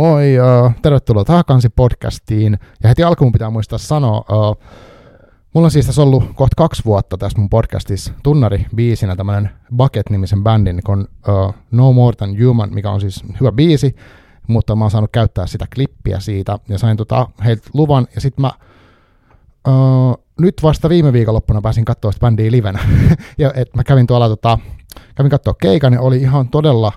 Moi, uh, tervetuloa Tahakansi podcastiin. Ja heti alkuun pitää muistaa sanoa, uh, mulla on siis tässä ollut kohta kaksi vuotta tässä mun podcastissa tunnari biisinä tämmönen Bucket-nimisen bändin, kun uh, No More Than Human, mikä on siis hyvä biisi, mutta mä oon saanut käyttää sitä klippiä siitä, ja sain tota heiltä luvan, ja sitten mä uh, nyt vasta viime viikonloppuna pääsin katsoa sitä bändiä livenä, ja et mä kävin tuolla tota, kävin katsoa keikan, ja oli ihan todella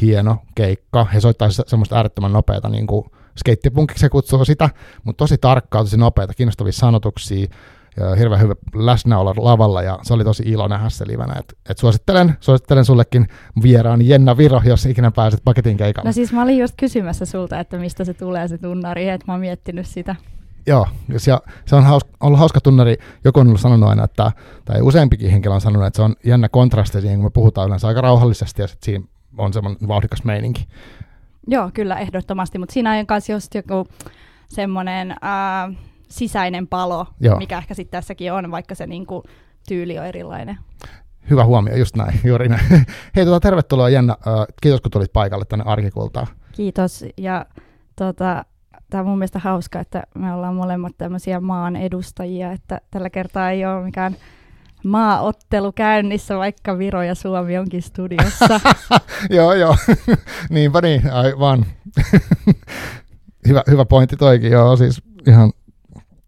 hieno keikka. He soittaa semmoista äärettömän nopeata, niin kuin skeittipunkiksi se kutsuu sitä, mutta tosi tarkkaa, tosi nopeita, kiinnostavia sanotuksia, ja hirveän hyvä läsnäolo lavalla, ja se oli tosi ilo nähdä se livenä. Et, et suosittelen, suosittelen sullekin vieraan Jenna Viro, jos ikinä pääset paketin keikalle. No siis mä olin just kysymässä sulta, että mistä se tulee se tunnari, että mä oon miettinyt sitä. Joo, ja se on hauska, ollut hauska tunnari. Joku on ollut sanonut aina, että, tai useampikin henkilö on sanonut, että se on jännä kontrasti siihen, kun me puhutaan yleensä aika rauhallisesti, ja sitten siinä on semmoinen vauhdikas meininki. Joo, kyllä, ehdottomasti, mutta siinä on myös just joku semmoinen äh, sisäinen palo, Joo. mikä ehkä sitten tässäkin on, vaikka se niinku tyyli on erilainen. Hyvä huomio, just näin, juuri näin. Hei, tuota, tervetuloa Jenna, äh, kiitos kun tulit paikalle tänne Arkikultaan. Kiitos, ja tota, tämä on mun mielestä hauska, että me ollaan molemmat tämmöisiä maan edustajia, että tällä kertaa ei ole mikään maaottelu käynnissä, vaikka Viro ja Suomi onkin studiossa. joo, joo. Niinpä niin, aivan. hyvä, hyvä pointti toikin, joo, siis ihan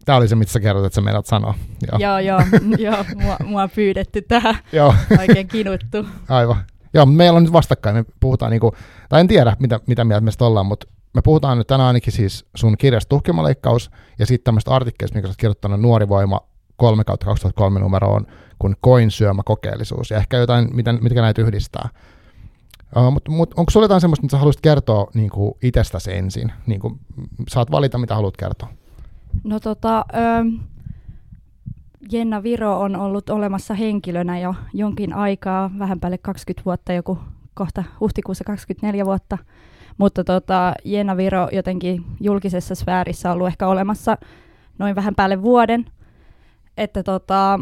Tämä oli se, mitä sä kerrot, että sä meidät sanoa. Joo, joo, joo, joo mua, mua pyydetty tähän. joo. Oikein kinuttu. Aivan. Joo, meillä on nyt vastakkain. Me puhutaan, niinku, tai en tiedä, mitä, mitä mieltä me ollaan, mutta me puhutaan nyt tänään ainakin siis sun kirjasta Tuhkimaleikkaus ja sitten tämmöistä artikkelista, mikä sä oot kirjoittanut Nuori voima 3 2003 numeroon kuin koinsyömäkokeellisuus ja ehkä jotain, miten, mitkä näitä yhdistää. Uh, mutta mut, onko sulla jotain semmoista, mitä sä haluaisit kertoa niin kuin itsestäsi ensin? Niin kuin, saat valita, mitä haluat kertoa. No tota, ö, Jenna Viro on ollut olemassa henkilönä jo jonkin aikaa, vähän päälle 20 vuotta, joku kohta huhtikuussa 24 vuotta. Mutta tota, Jenna Viro jotenkin julkisessa sfäärissä on ollut ehkä olemassa noin vähän päälle vuoden. Että tota,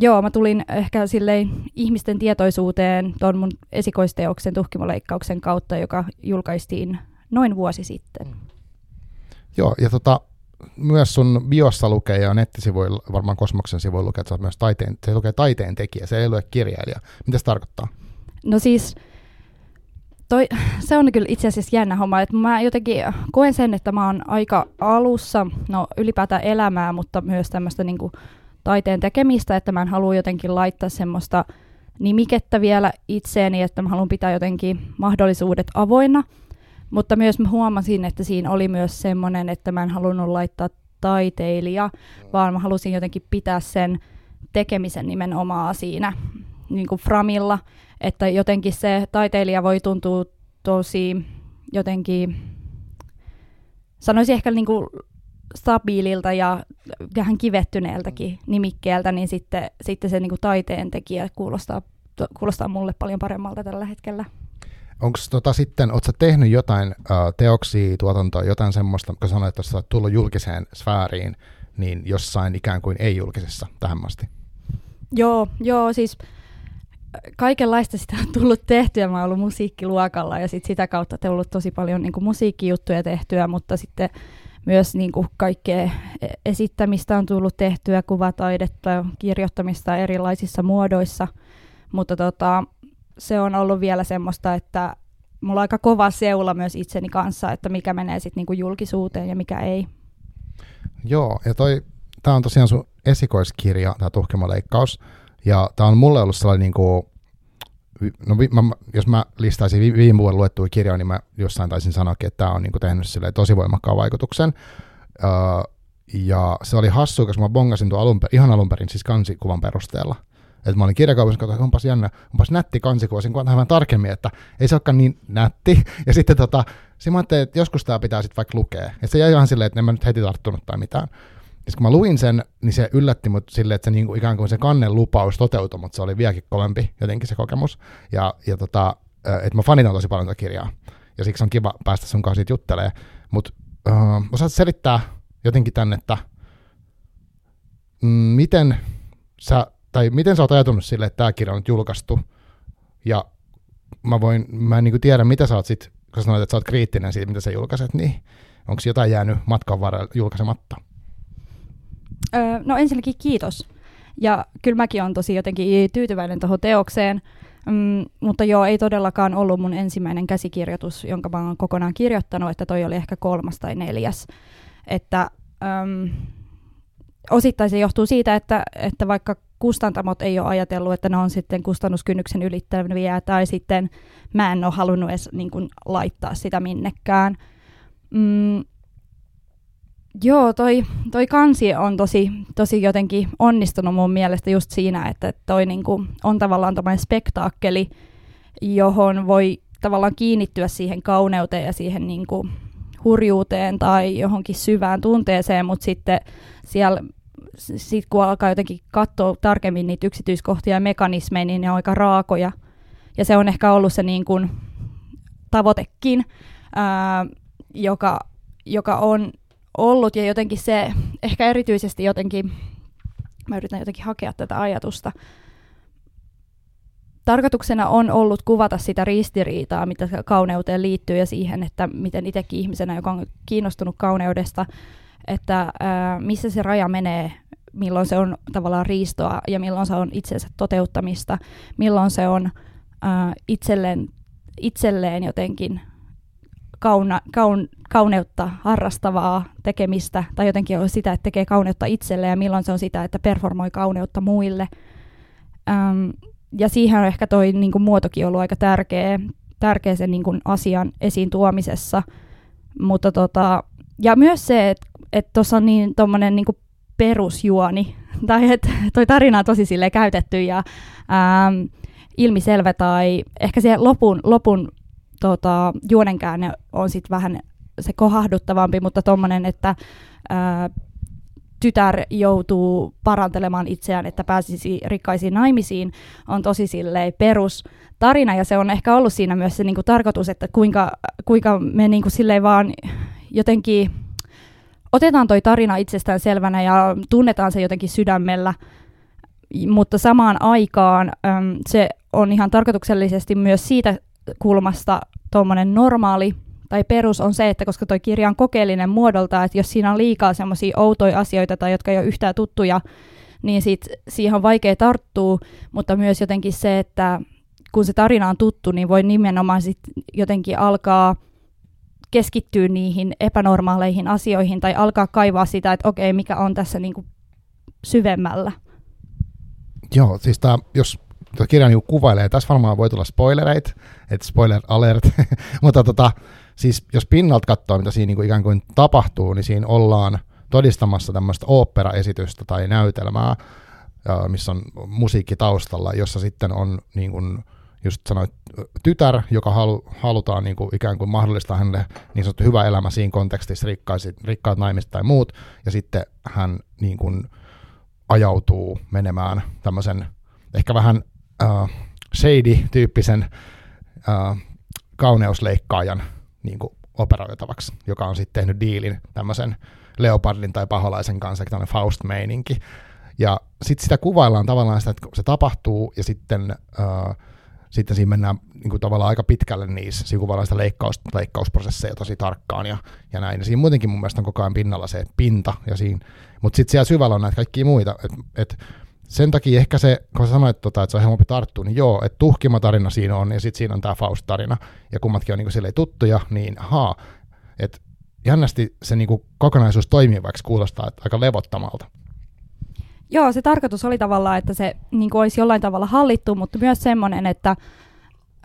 joo, mä tulin ehkä silleen ihmisten tietoisuuteen tuon mun esikoisteoksen tuhkimoleikkauksen kautta, joka julkaistiin noin vuosi sitten. Joo, ja tota, myös sun biossa lukee ja nettisivuilla, varmaan Kosmoksen sivuilla lukee, että sä myös taiteen, se lukee taiteen tekijä, se ei lue kirjailija. Mitä se tarkoittaa? No siis, toi, se on kyllä itse asiassa jännä homma, että mä jotenkin koen sen, että mä oon aika alussa, no ylipäätään elämää, mutta myös tämmöistä niinku taiteen tekemistä, että mä en halua jotenkin laittaa semmoista nimikettä vielä itseeni, että mä haluan pitää jotenkin mahdollisuudet avoinna, mutta myös mä huomasin, että siinä oli myös semmoinen, että mä en halunnut laittaa taiteilija, vaan mä halusin jotenkin pitää sen tekemisen nimenomaan siinä niin kuin framilla, että jotenkin se taiteilija voi tuntua tosi jotenkin, sanoisin ehkä niin kuin stabiililta ja vähän kivettyneeltäkin nimikkeeltä, niin sitten, sitten se niin kuin taiteen tekijä kuulostaa, kuulostaa mulle paljon paremmalta tällä hetkellä. Onko tota sitten, ootko tehnyt jotain uh, teoksia, tuotantoa, jotain semmoista, kun sanoit, että oot tullut julkiseen sfääriin, niin jossain ikään kuin ei-julkisessa tähän asti? Joo, joo, siis kaikenlaista sitä on tullut tehtyä. Mä oon ollut musiikkiluokalla ja sit sitä kautta on ollut tosi paljon niin kuin musiikkijuttuja tehtyä, mutta sitten myös niin kuin kaikkea e-, esittämistä on tullut tehtyä, kuvataidetta, kirjoittamista erilaisissa muodoissa. Mutta tota, se on ollut vielä semmoista, että mulla on aika kova seula myös itseni kanssa, että mikä menee sitten niinku julkisuuteen ja mikä ei. Joo, ja toi, tämä on tosiaan sun esikoiskirja, tämä tuhkimoleikkaus, ja tämä on mulle ollut sellainen niinku, no vi, mä, jos mä listaisin vi, viime vuonna luettuja kirjoja, niin mä jossain taisin sanoakin, että tämä on niinku tehnyt tosi voimakkaan vaikutuksen. Öö, ja se oli hassu, koska mä bongasin tuon alun, ihan alun perin siis kansikuvan perusteella. Että mä olin kirjakaupassa, että onpas jännä, onpas nätti kansikuva, sen vähän tarkemmin, että ei se olekaan niin nätti. Ja sitten tota, mä ajattelin, että joskus tämä pitää sitten vaikka lukea. Ja se jäi ihan silleen, että en mä nyt heti tarttunut tai mitään. Ja kun mä luin sen, niin se yllätti mut silleen, että se niinku, ikään kuin se kannen lupaus toteutui, mutta se oli vieläkin kovempi jotenkin se kokemus. Ja, ja tota, että mä fanitan tosi paljon tätä kirjaa. Ja siksi on kiva päästä sun kanssa siitä juttelee. Mutta uh, osaat selittää jotenkin tänne, että mm, miten sä tai miten sä oot ajatellut sille, että tämä kirja on nyt julkaistu, ja mä, voin, mä en niin tiedä, mitä sä oot sit, kun sanoit, että sä oot kriittinen siitä, mitä sä julkaiset, niin onko jotain jäänyt matkan varrella julkaisematta? Öö, no ensinnäkin kiitos. Ja kyllä mäkin olen tosi jotenkin tyytyväinen tuohon teokseen, mm, mutta joo, ei todellakaan ollut mun ensimmäinen käsikirjoitus, jonka mä oon kokonaan kirjoittanut, että toi oli ehkä kolmas tai neljäs. Että öm, osittain se johtuu siitä, että, että vaikka kustantamot ei ole ajatellut, että ne on sitten kustannuskynnyksen ylittäviä, tai sitten mä en ole halunnut edes niin kuin, laittaa sitä minnekään. Mm, joo, toi, toi kansi on tosi, tosi jotenkin onnistunut mun mielestä just siinä, että toi niin kuin, on tavallaan tämmöinen spektaakkeli, johon voi tavallaan kiinnittyä siihen kauneuteen ja siihen niin kuin, hurjuuteen tai johonkin syvään tunteeseen, mutta sitten siellä sit kun alkaa jotenkin katsoa tarkemmin niitä yksityiskohtia ja mekanismeja, niin ne on aika raakoja. Ja se on ehkä ollut se niin kuin tavoitekin, ää, joka, joka on ollut ja jotenkin se ehkä erityisesti jotenkin, mä yritän jotenkin hakea tätä ajatusta, tarkoituksena on ollut kuvata sitä ristiriitaa, mitä kauneuteen liittyy ja siihen, että miten itsekin ihmisenä, joka on kiinnostunut kauneudesta, että ää, missä se raja menee, milloin se on tavallaan riistoa ja milloin se on itsensä toteuttamista, milloin se on ää, itselleen, itselleen jotenkin kauna, kaun, kauneutta harrastavaa tekemistä, tai jotenkin on sitä, että tekee kauneutta itselleen, ja milloin se on sitä, että performoi kauneutta muille. Äm, ja siihen on ehkä toi niin kuin, muotokin ollut aika tärkeä, tärkeä sen niin kuin, asian esiin tuomisessa. Mutta tota, ja myös se, että et tuossa on niin tommonen, niin perusjuoni, tai että toi tarina on tosi sille käytetty ja äm, ilmiselvä, tai ehkä se lopun, lopun tota, juonenkäänne on sitten vähän se kohahduttavampi, mutta tuommoinen, että ää, tytär joutuu parantelemaan itseään, että pääsisi rikkaisiin naimisiin, on tosi silleen perus tarina, ja se on ehkä ollut siinä myös se niin kuin, tarkoitus, että kuinka, kuinka me niin kuin, silleen vaan jotenkin otetaan toi tarina itsestään selvänä ja tunnetaan se jotenkin sydämellä, mutta samaan aikaan äm, se on ihan tarkoituksellisesti myös siitä kulmasta tuommoinen normaali tai perus on se, että koska tuo kirja on kokeellinen muodolta, että jos siinä on liikaa semmoisia outoja asioita tai jotka ei ole yhtään tuttuja, niin sit siihen on vaikea tarttua, mutta myös jotenkin se, että kun se tarina on tuttu, niin voi nimenomaan sit jotenkin alkaa keskittyä niihin epänormaaleihin asioihin tai alkaa kaivaa sitä, että okei, mikä on tässä niinku syvemmällä. Joo, siis tää, jos tuota kirja niin kuvailee, tässä varmaan voi tulla spoilereita, että spoiler alert, mutta tota, siis jos pinnalta katsoo, mitä siinä niin kuin ikään kuin tapahtuu, niin siinä ollaan todistamassa tämmöistä operaesitystä tai näytelmää, missä on musiikki taustalla, jossa sitten on niin kuin, just sanoit, tytär, joka halu, halutaan niin kuin ikään kuin mahdollistaa hänelle niin sanottu hyvä elämä siinä kontekstissa, rikkaat, rikkaat naiset tai muut, ja sitten hän niin kuin ajautuu menemään tämmöisen ehkä vähän uh, shady-tyyppisen uh, kauneusleikkaajan niin kuin operoitavaksi, joka on sitten tehnyt diilin tämmöisen leopardin tai paholaisen kanssa, tämmöinen Faust-meininki. Ja sitten sitä kuvaillaan tavallaan sitä, että se tapahtuu, ja sitten, uh, sitten siinä mennään niin kuin tavallaan aika pitkälle niissä, siinä kuvaillaan sitä leikkaus, leikkausprosesseja tosi tarkkaan ja, ja näin. Ja siinä muutenkin mun mielestä on koko ajan pinnalla se pinta, ja siinä, mutta sitten siellä syvällä on näitä kaikkia muita, että et, sen takia ehkä se, kun sä sanoit, tota, että se on helpompi tarttua, niin joo, että tuhkima tarina siinä on, ja sitten siinä on tämä Faust-tarina, ja kummatkin on niin tuttuja, niin haa, että jännästi se niin kokonaisuus toimii, vaikka kuulostaa että aika levottomalta. Joo, se tarkoitus oli tavallaan, että se niin kuin olisi jollain tavalla hallittu, mutta myös semmoinen, että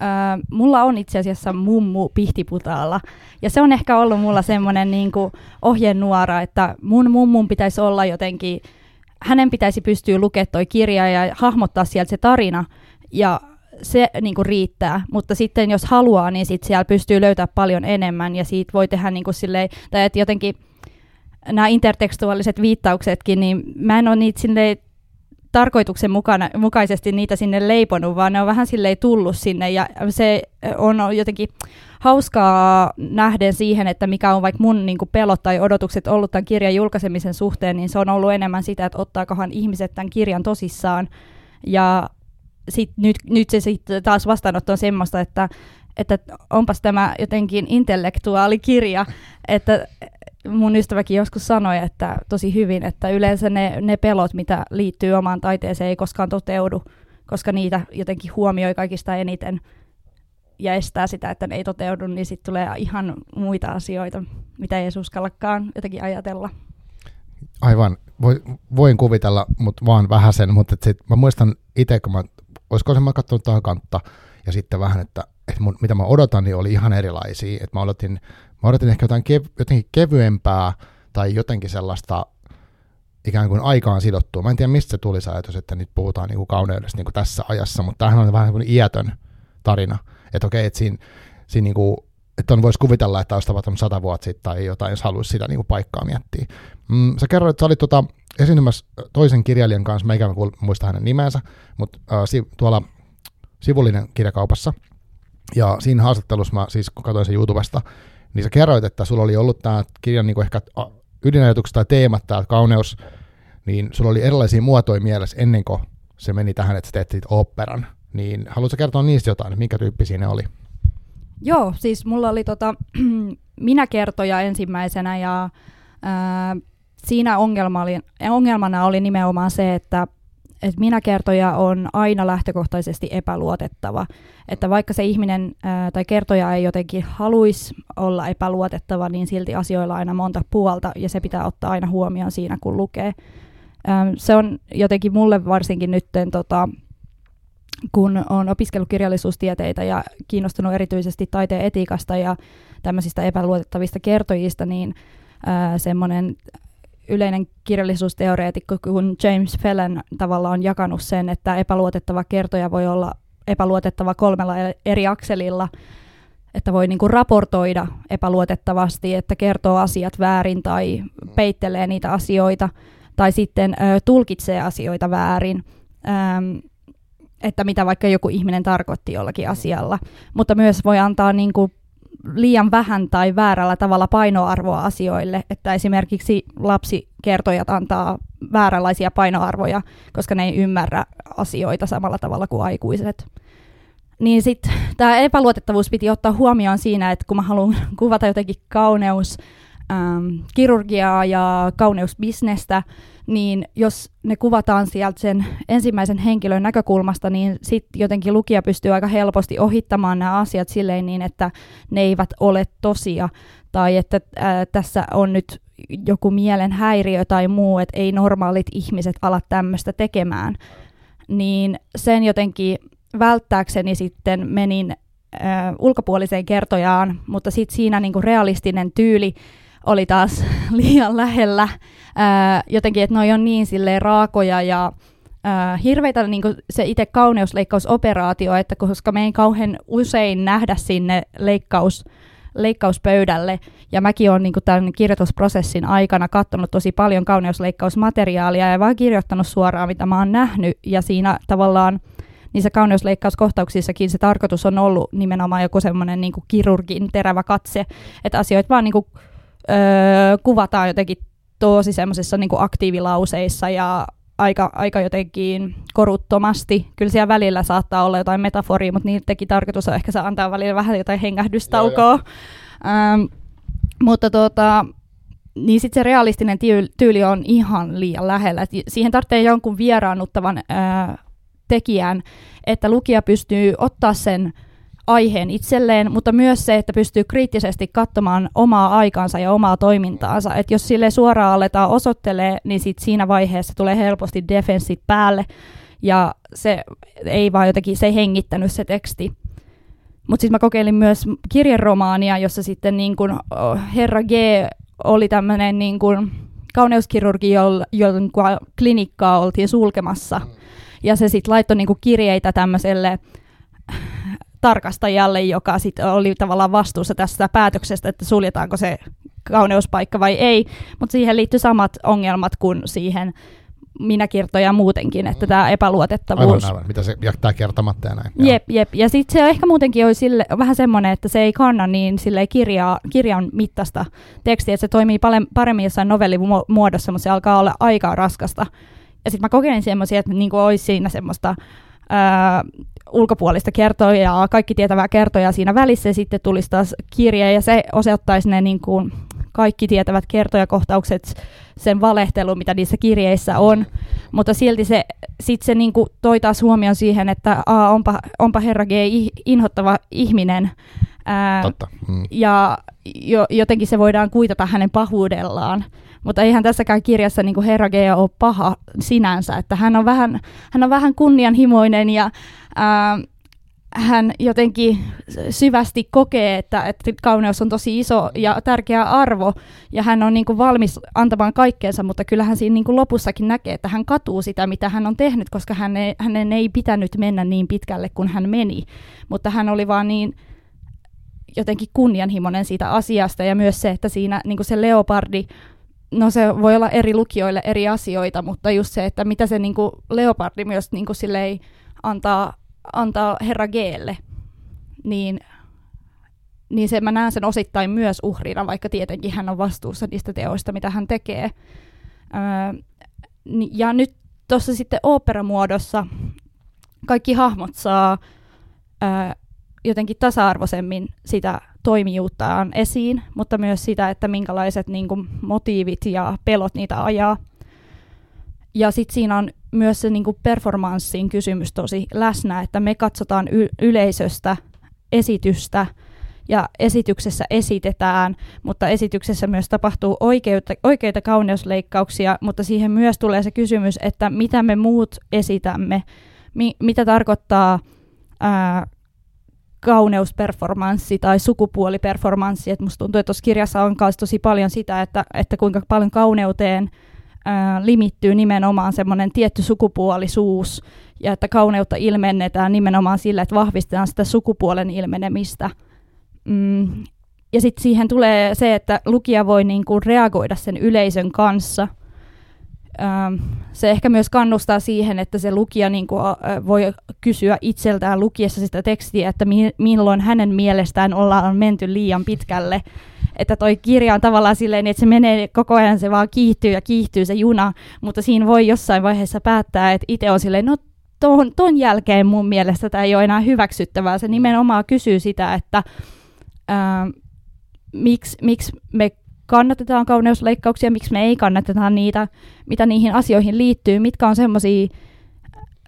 Uh, mulla on itse asiassa mummu pihtiputaalla. Ja se on ehkä ollut mulla semmoinen niin ohjenuora, että mun mummun pitäisi olla jotenkin hänen pitäisi pystyä lukemaan toi kirja ja hahmottaa sieltä se tarina, ja se niin kuin riittää, mutta sitten jos haluaa, niin sit siellä pystyy löytämään paljon enemmän, ja siitä voi tehdä niin kuin silleen, tai että jotenkin nämä intertekstuaaliset viittauksetkin, niin mä en ole niitä silleen tarkoituksen mukana, mukaisesti niitä sinne leiponut, vaan ne on vähän silleen tullut sinne, ja se on jotenkin hauskaa nähden siihen, että mikä on vaikka mun niin pelot tai odotukset ollut tämän kirjan julkaisemisen suhteen, niin se on ollut enemmän sitä, että ottaakohan ihmiset tämän kirjan tosissaan. Ja sit nyt, nyt se sitten taas vastaanotto on semmoista, että että onpas tämä jotenkin intellektuaalikirja, että mun ystäväkin joskus sanoi, että tosi hyvin, että yleensä ne, ne pelot, mitä liittyy omaan taiteeseen, ei koskaan toteudu, koska niitä jotenkin huomioi kaikista eniten ja estää sitä, että ne ei toteudu, niin sitten tulee ihan muita asioita, mitä ei uskallakaan jotenkin ajatella. Aivan. Voin kuvitella, mutta vaan vähän sen, mutta sit mä muistan itse, kun mä, olisiko se mä katsonut kantta, ja sitten vähän, että, että mun, mitä mä odotan, niin oli ihan erilaisia. Että mä odotin, mä odotin ehkä jotain kev, jotenkin kevyempää tai jotenkin sellaista ikään kuin aikaan sidottua. Mä en tiedä, mistä se tuli se ajatus, että nyt puhutaan niin kuin kauneudesta niin kuin tässä ajassa, mutta tämähän on vähän kuin iätön tarina. Että okei, että siinä, siinä niin kuin, että on voisi kuvitella, että olisi tapahtunut sata vuotta sitten tai jotain, jos haluaisi sitä niin kuin paikkaa miettiä. Mm, sä kerroit, että sä olit tota, esiintymässä toisen kirjailijan kanssa, mä ikään kuin muista hänen nimensä, mutta äh, si- tuolla sivullinen kirjakaupassa. Ja siinä haastattelussa mä siis kun katsoin sen YouTubesta, niin sä kerroit, että sulla oli ollut tämä kirjan niin ehkä ydinajatukset tai teemat, tämä kauneus, niin sulla oli erilaisia muotoja mielessä ennen kuin se meni tähän, että sä teet operan. Niin haluatko kertoa niistä jotain, minkä tyyppisiä ne oli? Joo, siis mulla oli tota, minä kertoja ensimmäisenä ja ää, siinä ongelma oli, ongelmana oli nimenomaan se, että että minä kertoja on aina lähtökohtaisesti epäluotettava. Että vaikka se ihminen ää, tai kertoja ei jotenkin haluaisi olla epäluotettava, niin silti asioilla aina monta puolta ja se pitää ottaa aina huomioon siinä, kun lukee. Ää, se on jotenkin mulle varsinkin nytten, tota, kun on opiskellut kirjallisuustieteitä ja kiinnostunut erityisesti taiteen etiikasta ja tämmöisistä epäluotettavista kertojista, niin semmoinen yleinen kirjallisuusteoreetikko kuin James Fellen tavalla on jakanut sen, että epäluotettava kertoja voi olla epäluotettava kolmella eri akselilla, että voi niinku raportoida epäluotettavasti, että kertoo asiat väärin tai peittelee niitä asioita, tai sitten ö, tulkitsee asioita väärin, ähm, että mitä vaikka joku ihminen tarkoitti jollakin asialla. Mutta myös voi antaa niinku liian vähän tai väärällä tavalla painoarvoa asioille, että esimerkiksi lapsikertojat antaa vääränlaisia painoarvoja, koska ne ei ymmärrä asioita samalla tavalla kuin aikuiset. Niin sitten tämä epäluotettavuus piti ottaa huomioon siinä, että kun mä haluan kuvata jotenkin kauneus, ähm, kirurgiaa ja kauneusbisnestä, niin jos ne kuvataan sieltä sen ensimmäisen henkilön näkökulmasta, niin sitten jotenkin lukija pystyy aika helposti ohittamaan nämä asiat silleen niin, että ne eivät ole tosia, tai että ää, tässä on nyt joku mielen häiriö tai muu, että ei normaalit ihmiset ala tämmöistä tekemään. Niin sen jotenkin välttääkseni sitten menin ää, ulkopuoliseen kertojaan, mutta sitten siinä niinku realistinen tyyli oli taas liian lähellä. Ää, jotenkin, että noi on niin silleen raakoja ja ää, hirveitä niin se itse kauneusleikkausoperaatio, että koska me ei kauhean usein nähdä sinne leikkaus, leikkauspöydälle. Ja mäkin olen niin tämän kirjoitusprosessin aikana katsonut tosi paljon kauneusleikkausmateriaalia ja vaan kirjoittanut suoraan, mitä mä oon nähnyt. Ja siinä tavallaan niissä kauneusleikkauskohtauksissakin se tarkoitus on ollut nimenomaan joku semmoinen niin kirurgin terävä katse, että asioita vaan niin kuin öö, kuvataan jotenkin tosi semmoisissa niin aktiivilauseissa ja aika, aika jotenkin koruttomasti. Kyllä siellä välillä saattaa olla jotain metaforia, mutta niidenkin tarkoitus on ehkä se antaa välillä vähän jotain hengähdystaukoa. Ähm, mutta tota, niin sitten se realistinen tyyli on ihan liian lähellä. Et siihen tarvitsee jonkun vieraannuttavan ää, tekijän, että lukija pystyy ottaa sen aiheen itselleen, mutta myös se, että pystyy kriittisesti katsomaan omaa aikaansa ja omaa toimintaansa. Et jos sille suoraan aletaan osoittelee, niin sit siinä vaiheessa tulee helposti defenssit päälle, ja se ei vaan jotenkin, se ei hengittänyt se teksti. Mutta sitten mä kokeilin myös kirjeromaania, jossa sitten niin kun, Herra G oli tämmöinen niin kun kauneuskirurgi, jonka klinikkaa oltiin sulkemassa. Ja se sitten laittoi niin kirjeitä tämmöiselle tarkastajalle, joka sit oli tavallaan vastuussa tästä päätöksestä, että suljetaanko se kauneuspaikka vai ei. Mutta siihen liittyy samat ongelmat kuin siihen minäkirtoja muutenkin, että tämä epäluotettavuus. Aivan, aivan. Mitä se jättää kertomatta ja näin. Jep, jep. Ja sitten se ehkä muutenkin oli sille, vähän semmoinen, että se ei kanna niin sille kirjaa, kirjan mittaista tekstiä, että se toimii paremmin jossain novellimuodossa, mutta se alkaa olla aika raskasta ja sitten mä kokeilin semmoisia, että niin kuin olisi siinä semmoista ää, ulkopuolista kertojaa, kaikki tietävää kertoja siinä välissä, ja sitten tulisi taas kirje, ja se osoittaisi ne niin kuin kaikki tietävät kertojakohtaukset, sen valehtelu, mitä niissä kirjeissä on, mutta silti se, sit se niin kuin toi taas huomioon siihen, että aa, onpa, onpa herra G inhottava ihminen, ää, Totta. Mm. ja jo, jotenkin se voidaan kuitata hänen pahuudellaan. Mutta eihän tässäkään kirjassa niin kuin herra G ole paha sinänsä, että hän on vähän, hän on vähän kunnianhimoinen ja ää, hän jotenkin syvästi kokee, että, että kauneus on tosi iso ja tärkeä arvo, ja hän on niin kuin valmis antamaan kaikkeensa, mutta kyllähän siinä niin kuin lopussakin näkee, että hän katuu sitä, mitä hän on tehnyt, koska hän ei, hänen ei pitänyt mennä niin pitkälle kuin hän meni, mutta hän oli vaan niin jotenkin kunnianhimoinen siitä asiasta, ja myös se, että siinä niin kuin se leopardi, no se voi olla eri lukijoille eri asioita, mutta just se, että mitä se niin kuin leopardi myös niin kuin silleen antaa antaa herra Gelle, niin, niin se, mä näen sen osittain myös uhrina, vaikka tietenkin hän on vastuussa niistä teoista, mitä hän tekee. Öö, ja nyt tuossa sitten operamuodossa kaikki hahmot saa öö, jotenkin tasa-arvoisemmin sitä toimijuuttaan esiin, mutta myös sitä, että minkälaiset niin kuin, motiivit ja pelot niitä ajaa. Ja sitten siinä on myös se niin kuin performanssin kysymys tosi läsnä, että me katsotaan y- yleisöstä esitystä ja esityksessä esitetään, mutta esityksessä myös tapahtuu oikeita, oikeita kauneusleikkauksia, mutta siihen myös tulee se kysymys, että mitä me muut esitämme, mi- mitä tarkoittaa ää, kauneusperformanssi tai sukupuoliperformanssi. Et musta tuntuu, että tuossa kirjassa on myös tosi paljon sitä, että, että kuinka paljon kauneuteen – ää, limittyy nimenomaan semmoinen tietty sukupuolisuus, ja että kauneutta ilmennetään nimenomaan sillä, että vahvistetaan sitä sukupuolen ilmenemistä. Mm. Ja sitten siihen tulee se, että lukija voi niinku reagoida sen yleisön kanssa. Ähm, se ehkä myös kannustaa siihen, että se lukija niinku, voi kysyä itseltään lukiessa sitä tekstiä, että mi- milloin hänen mielestään ollaan menty liian pitkälle. Että toi kirja on tavallaan silleen, että se menee koko ajan, se vaan kiihtyy ja kiihtyy se juna, mutta siinä voi jossain vaiheessa päättää, että itse on silleen, no ton, ton jälkeen mun mielestä tämä ei ole enää hyväksyttävää. Se nimenomaan kysyy sitä, että ää, miksi, miksi me kannatetaan kauneusleikkauksia, miksi me ei kannateta niitä, mitä niihin asioihin liittyy, mitkä on semmoisia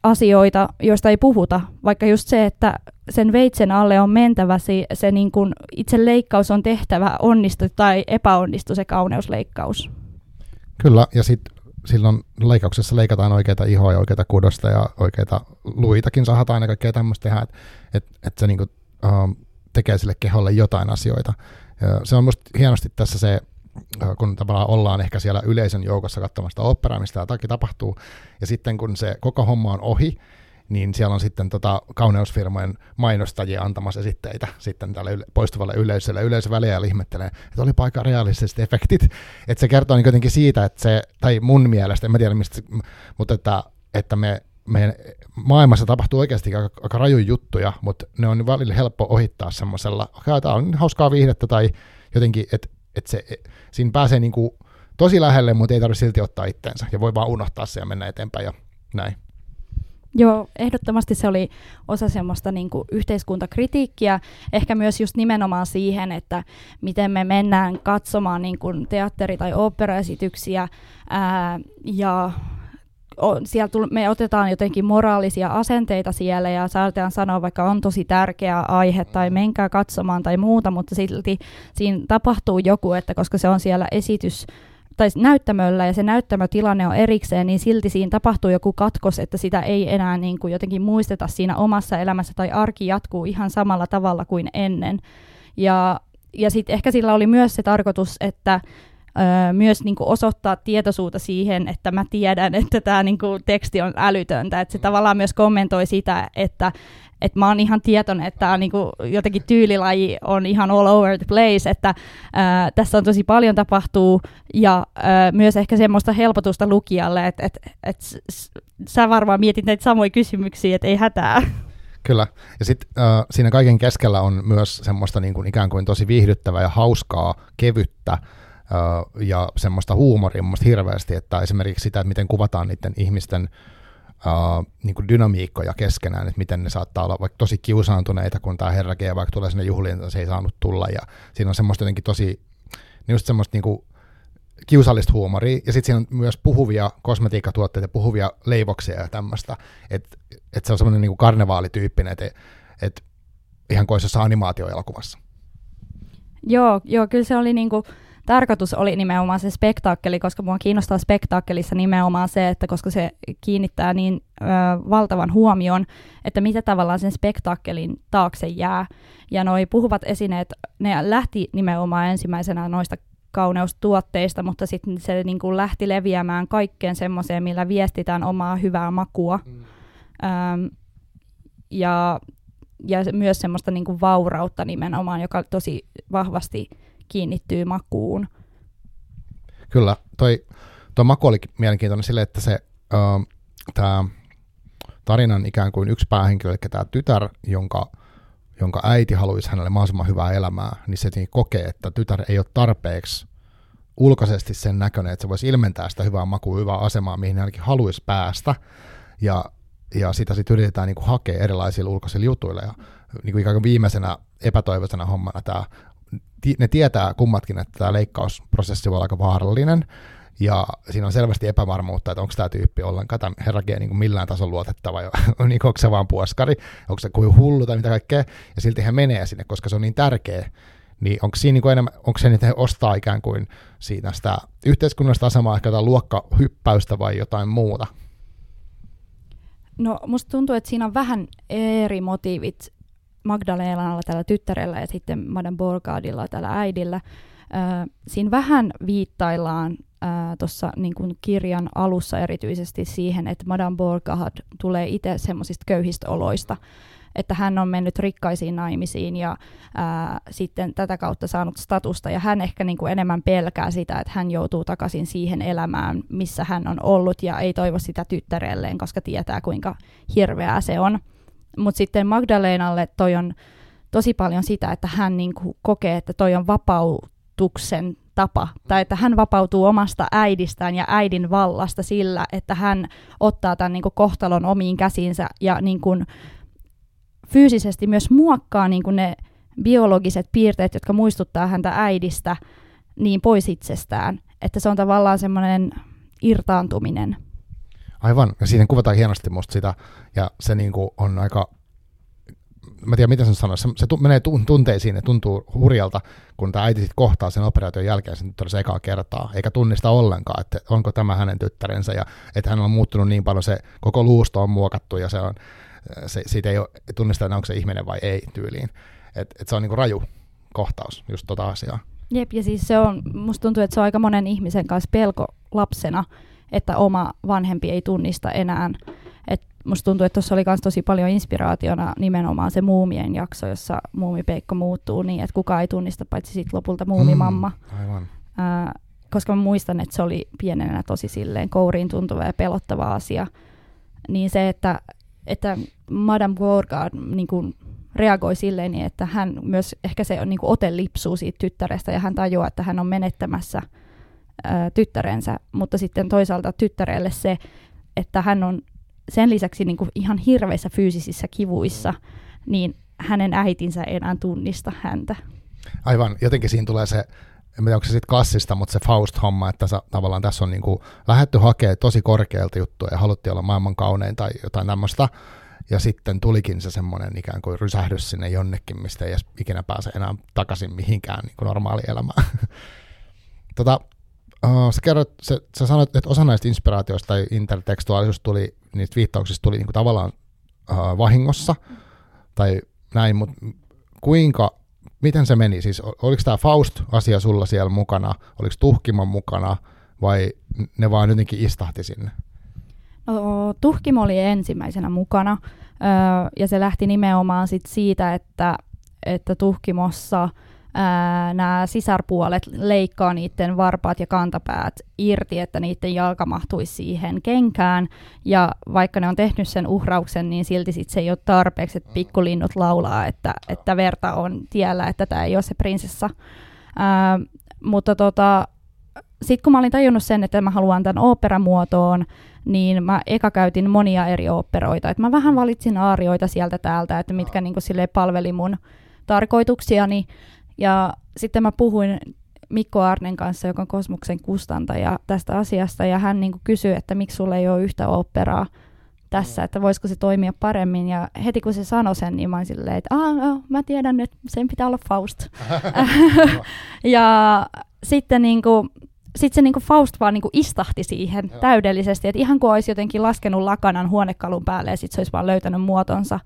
asioita, joista ei puhuta, vaikka just se, että sen veitsen alle on mentävä se, se niin kuin itse leikkaus on tehtävä, onnistu tai epäonnistu se kauneusleikkaus. Kyllä, ja sitten silloin leikkauksessa leikataan oikeita ihoa ja oikeita kudosta ja oikeita luitakin sahataan ja kaikkea tämmöistä tehdä, että et, et se niinku, uh, tekee sille keholle jotain asioita. Ja se on musta hienosti tässä se, kun tavallaan ollaan ehkä siellä yleisön joukossa katsomasta operaa, mistä tämä tapahtuu, ja sitten kun se koko homma on ohi, niin siellä on sitten tota kauneusfirmojen mainostajia antamassa esitteitä sitten tälle yle- poistuvalle yleisölle. Yleisö väliä ihmettelee, että oli aika realistiset efektit. Että se kertoo niin jotenkin siitä, että se, tai mun mielestä, en mä tiedä mistä, mutta että, että me, meidän maailmassa tapahtuu oikeasti aika, aika rajuja juttuja, mutta ne on välillä helppo ohittaa semmoisella, tämä on hauskaa viihdettä tai jotenkin, että, että se, siinä pääsee niin kuin tosi lähelle, mutta ei tarvitse silti ottaa itteensä ja voi vaan unohtaa se ja mennä eteenpäin ja näin. Joo, ehdottomasti se oli osa semmoista niin kuin yhteiskuntakritiikkiä, ehkä myös just nimenomaan siihen, että miten me mennään katsomaan niin kuin teatteri- tai operaesityksiä ää, ja sieltä me otetaan jotenkin moraalisia asenteita siellä ja saatetaan sanoa, vaikka on tosi tärkeä aihe tai menkää katsomaan tai muuta, mutta silti siinä tapahtuu joku, että koska se on siellä esitys tai näyttämöllä ja se näyttämötilanne on erikseen, niin silti siinä tapahtuu joku katkos, että sitä ei enää niin kuin jotenkin muisteta siinä omassa elämässä tai arki jatkuu ihan samalla tavalla kuin ennen. Ja, ja sitten ehkä sillä oli myös se tarkoitus, että Öö, myös niin kuin osoittaa tietoisuutta siihen, että mä tiedän, että tämä niin kuin, teksti on älytöntä. Että se tavallaan myös kommentoi sitä, että että mä oon ihan tietoinen, että tämä niinku, jotenkin tyylilaji on ihan all over the place, että ää, tässä on tosi paljon tapahtuu ja ää, myös ehkä semmoista helpotusta lukijalle, että et, et, sä varmaan mietit näitä samoja kysymyksiä, että ei hätää. Kyllä. Ja sitten äh, siinä kaiken keskellä on myös semmoista niin kuin ikään kuin tosi viihdyttävää ja hauskaa, kevyttä, ja semmoista huumoria mun hirveästi, että esimerkiksi sitä, että miten kuvataan niiden ihmisten uh, niin kuin dynamiikkoja keskenään, että miten ne saattaa olla vaikka tosi kiusaantuneita, kun tämä herra G vaikka tulee sinne juhliin, että se ei saanut tulla, ja siinä on semmoista jotenkin tosi, niin just semmoista niin kuin kiusallista huumoria, ja sitten siinä on myös puhuvia kosmetiikkatuotteita, puhuvia leivoksia ja tämmöistä, että et se on semmoinen niin karnevaalityyppinen, että et, ihan kuin animaatioelokuvassa. Joo, joo, kyllä se oli niinku, tarkoitus oli nimenomaan se spektaakkeli, koska mua kiinnostaa spektaakkelissa nimenomaan se, että koska se kiinnittää niin ö, valtavan huomion, että mitä tavallaan sen spektaakkelin taakse jää. Ja noi puhuvat esineet, ne lähti nimenomaan ensimmäisenä noista kauneustuotteista, mutta sitten se niin kuin lähti leviämään kaikkeen semmoiseen, millä viestitään omaa hyvää makua. Mm. Öm, ja, ja myös semmoista niin kuin vaurautta nimenomaan, joka tosi vahvasti kiinnittyy makuun. Kyllä, toi, toi maku oli mielenkiintoinen sille, että se tämä tarinan ikään kuin yksi päähenkilö, eli tämä tytär, jonka, jonka äiti haluaisi hänelle mahdollisimman hyvää elämää, niin se kokee, että tytär ei ole tarpeeksi ulkoisesti sen näköinen, että se voisi ilmentää sitä hyvää makua, hyvää asemaa, mihin ainakin haluaisi päästä. Ja, ja sitä sitten yritetään niin kuin hakea erilaisilla ulkoisilla jutuilla. Ja niin kuin ikään kuin viimeisenä epätoivoisena hommana tämä ne tietää kummatkin, että tämä leikkausprosessi voi olla aika vaarallinen, ja siinä on selvästi epävarmuutta, että onko tämä tyyppi ollenkaan. Tämä herra G niin millään tasolla luotettava, jo, niin onko se vaan puoskari, onko se kuin hullu tai mitä kaikkea, ja silti hän menee sinne, koska se on niin tärkeä, niin onko siinä niin enemmän, onko se niitä ostaa ikään kuin siitä sitä yhteiskunnallista asemaa, ehkä jotain luokkahyppäystä vai jotain muuta? No musta tuntuu, että siinä on vähän eri motiivit Magdalenalla tällä tyttärellä ja sitten Madame Borgardilla tällä äidillä. Siinä vähän viittaillaan tuossa niin kirjan alussa erityisesti siihen, että Madame Borgard tulee itse semmoisista köyhistä oloista, että hän on mennyt rikkaisiin naimisiin ja ää, sitten tätä kautta saanut statusta ja hän ehkä niin kuin enemmän pelkää sitä, että hän joutuu takaisin siihen elämään, missä hän on ollut ja ei toivo sitä tyttärelleen, koska tietää kuinka hirveää se on. Mutta sitten Magdalenalle toi on tosi paljon sitä, että hän niinku kokee, että toi on vapautuksen tapa, tai että hän vapautuu omasta äidistään ja äidin vallasta sillä, että hän ottaa tämän niinku kohtalon omiin käsiinsä ja niinku fyysisesti myös muokkaa niinku ne biologiset piirteet, jotka muistuttaa häntä äidistä, niin pois itsestään. Että se on tavallaan semmoinen irtaantuminen Aivan, ja siinä kuvataan hienosti musta sitä, ja se niinku on aika, mä tiedän miten sen sanoisi, se, se tu, menee tunteisiin ja tuntuu hurjalta, kun tämä äiti sitten kohtaa sen operaation jälkeen sen tyttärensä ekaa kertaa, eikä tunnista ollenkaan, että onko tämä hänen tyttärensä, ja että hän on muuttunut niin paljon, se koko luusto on muokattu, ja se on, se, siitä ei ole, tunnista, onko se ihminen vai ei tyyliin. Et, et se on niinku raju kohtaus, just tota asiaa. Jep, ja siis se on, musta tuntuu, että se on aika monen ihmisen kanssa pelko lapsena, että oma vanhempi ei tunnista enää. Et musta tuntuu, että tuossa oli myös tosi paljon inspiraationa nimenomaan se muumien jakso, jossa muumipeikko muuttuu niin, että kukaan ei tunnista paitsi sit lopulta muumimamma. Mm, aivan. Ää, koska mä muistan, että se oli pienenä tosi silleen kouriin tuntuva ja pelottava asia. Niin se, että, että Madame Gorgard niin kuin reagoi silleen, niin että hän myös ehkä se niin kuin ote lipsuu siitä tyttärestä ja hän tajuaa, että hän on menettämässä – ää, tyttärensä, mutta sitten toisaalta tyttärelle se, että hän on sen lisäksi niin kuin ihan hirveissä fyysisissä kivuissa, niin hänen äitinsä ei enää tunnista häntä. Aivan, jotenkin siinä tulee se, en tiedä onko se sitten klassista, mutta se Faust-homma, että sa, tavallaan tässä on niin kuin lähetty hakemaan tosi korkealta juttuja ja haluttiin olla maailman kaunein tai jotain tämmöistä, ja sitten tulikin se semmoinen ikään kuin rysähdys sinne jonnekin, mistä ei ikinä pääse enää takaisin mihinkään niin kuin normaalielämään. tota, Uh, sä, kerrot, sä, sä sanoit, että osa näistä inspiraatioista tai intertekstuaalisuus tuli, niistä viittauksista tuli niin kuin tavallaan uh, vahingossa, tai näin, mutta kuinka, miten se meni? Siis oliko tämä Faust-asia sulla siellä mukana, oliko Tuhkimon mukana, vai ne vaan jotenkin istahti sinne? No, Tuhkimo oli ensimmäisenä mukana, ja se lähti nimenomaan sit siitä, että, että Tuhkimossa – nämä sisarpuolet leikkaa niiden varpaat ja kantapäät irti, että niiden jalka mahtuisi siihen kenkään. Ja vaikka ne on tehnyt sen uhrauksen, niin silti sit se ei ole tarpeeksi, että pikkulinnut laulaa, että, että verta on tiellä, että tämä ei ole se prinsessa. Ää, mutta tota, sitten kun mä olin tajunnut sen, että mä haluan tämän oopperamuotoon, niin mä eka käytin monia eri oopperoita. Et mä vähän valitsin aarioita sieltä täältä, että mitkä niinku palveli mun tarkoituksiani. Ja sitten mä puhuin Mikko Arnen kanssa, joka on Kosmuksen kustantaja tästä asiasta, ja hän niinku kysyi, että miksi sulla ei ole yhtä operaa tässä, että voisiko se toimia paremmin. Ja heti kun se sanoi sen, niin mä olin silleen, että Aa, mä tiedän, että sen pitää olla Faust. ja sitten niinku, sit se niinku Faust vaan niinku istahti siihen Joo. täydellisesti, että ihan kuin olisi jotenkin laskenut lakanan huonekalun päälle ja sitten se olisi vaan löytänyt muotonsa.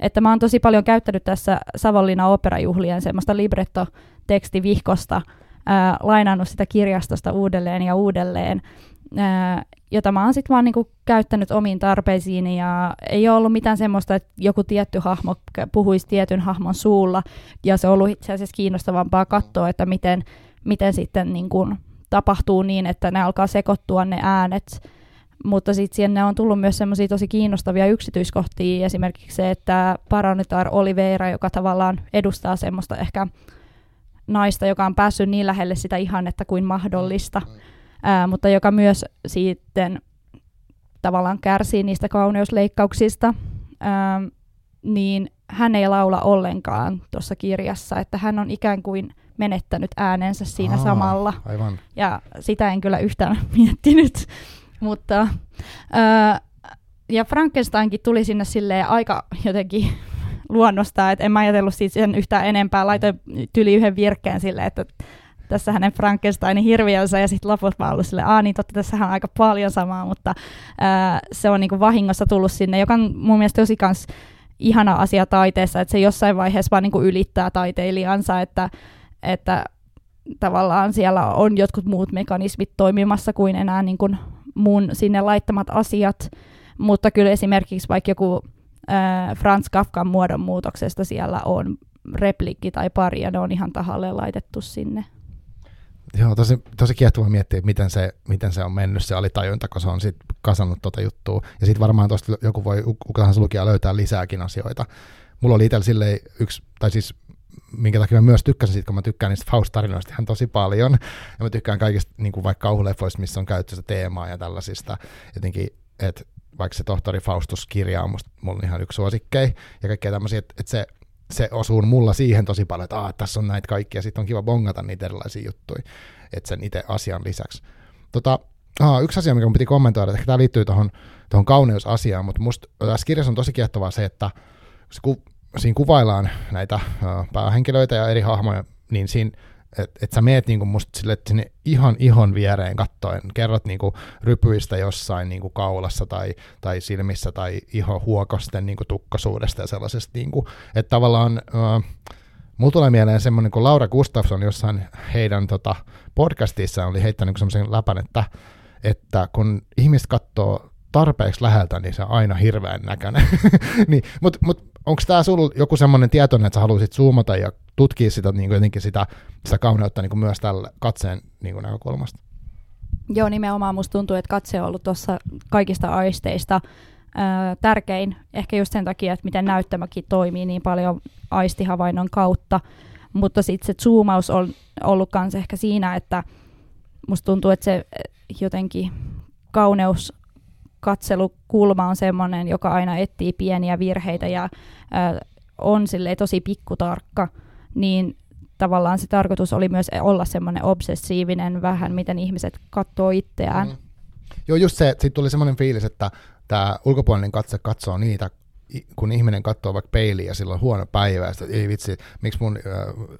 Että mä oon tosi paljon käyttänyt tässä Savonlinna operajuhlien semmoista libretto-tekstivihkosta, ää, lainannut sitä kirjastosta uudelleen ja uudelleen, ää, jota mä oon sitten vaan niinku käyttänyt omiin tarpeisiini ja ei ole ollut mitään semmoista, että joku tietty hahmo puhuisi tietyn hahmon suulla. Ja se on ollut itse asiassa kiinnostavampaa katsoa, että miten, miten sitten niinku tapahtuu niin, että ne alkaa sekoittua ne äänet mutta sitten sinne on tullut myös semmoisia tosi kiinnostavia yksityiskohtia, esimerkiksi se, että Paranitar Oliveira, joka tavallaan edustaa semmoista ehkä naista, joka on päässyt niin lähelle sitä ihannetta kuin mahdollista, mm, ää, mutta joka myös sitten tavallaan kärsii niistä kauneusleikkauksista, ää, niin hän ei laula ollenkaan tuossa kirjassa, että hän on ikään kuin menettänyt äänensä siinä Aa, samalla. Aivan. Ja sitä en kyllä yhtään miettinyt. Mutta, ää, ja Frankensteinkin tuli sinne silleen aika jotenkin luonnosta, että en mä ajatellut siitä sen yhtään enempää. Laitoin tyli yhden virkkeen silleen, että tässä hänen Frankensteinin hirviönsä ja sitten loput vaan ollut silleen, niin totta, tässä on aika paljon samaa, mutta ää, se on niinku vahingossa tullut sinne, joka on mun mielestä tosi kans ihana asia taiteessa, että se jossain vaiheessa vaan niinku ylittää taiteilijansa, että, että tavallaan siellä on jotkut muut mekanismit toimimassa kuin enää niin kuin mun sinne laittamat asiat, mutta kyllä esimerkiksi vaikka joku äh, Franz Kafkan muodonmuutoksesta siellä on replikki tai pari, ja ne on ihan tahalle laitettu sinne. Joo, tosi, tosi kiehtova miettiä, miten se, miten se on mennyt se alitajunta, kun se on sit kasannut tuota juttua. Ja sitten varmaan tuosta joku voi, kuka tahansa lukija löytää lisääkin asioita. Mulla oli itsellä yksi, tai siis minkä takia mä myös tykkäsin siitä, kun mä tykkään niistä Faust-tarinoista ihan tosi paljon. Ja mä tykkään kaikista niin kuin vaikka kauhuleffoista, missä on käytetty sitä teemaa ja tällaisista. Jotenkin, että vaikka se tohtori Faustus-kirja on musta, mulla ihan yksi suosikkei ja kaikkea tämmöisiä, että, että se, se osuu mulla siihen tosi paljon, että Aa, tässä on näitä kaikkia, sitten on kiva bongata niitä erilaisia juttuja, että sen itse asian lisäksi. Tota, aha, yksi asia, mikä mun piti kommentoida, että tämä liittyy tuohon kauneusasiaan, mutta musta tässä kirjassa on tosi kiehtovaa se, että se ku, siinä kuvaillaan näitä päähenkilöitä ja eri hahmoja, niin siinä että et sä meet niinku musta sille, että sinne ihan ihon viereen kattoen, kerrot niinku rypyistä jossain niinku kaulassa tai, tai silmissä tai iho huokosten niinku tukkasuudesta ja sellaisesta, niinku, että tavallaan uh, mulla tulee mieleen semmoinen, kun Laura Gustafsson jossain heidän tota, podcastissa oli heittänyt niinku semmoisen läpän, että, että kun ihmiset katsoo tarpeeksi läheltä, niin se on aina hirveän näköinen. niin, Mutta mut, onko tämä sinulla joku semmoinen tietoinen, että sä haluaisit zoomata ja tutkia sitä, niin kuin jotenkin sitä, sitä kauneutta niin kuin myös tällä katseen niin kuin näkökulmasta? Joo, nimenomaan musta tuntuu, että katse on ollut tuossa kaikista aisteista ää, tärkein, ehkä just sen takia, että miten näyttämäkin toimii niin paljon aistihavainnon kautta, mutta sitten se zoomaus on ollut myös ehkä siinä, että musta tuntuu, että se jotenkin kauneus katselukulma on semmoinen, joka aina etsii pieniä virheitä ja ää, on sille tosi pikkutarkka, niin tavallaan se tarkoitus oli myös olla semmoinen obsessiivinen vähän, miten ihmiset katsoo itseään. Mm. Joo, just se, siitä tuli semmoinen fiilis, että tämä ulkopuolinen katse katsoo niitä, kun ihminen katsoo vaikka peiliä ja sillä on huono päivä, sitten, ei vitsi, miksi mun äh,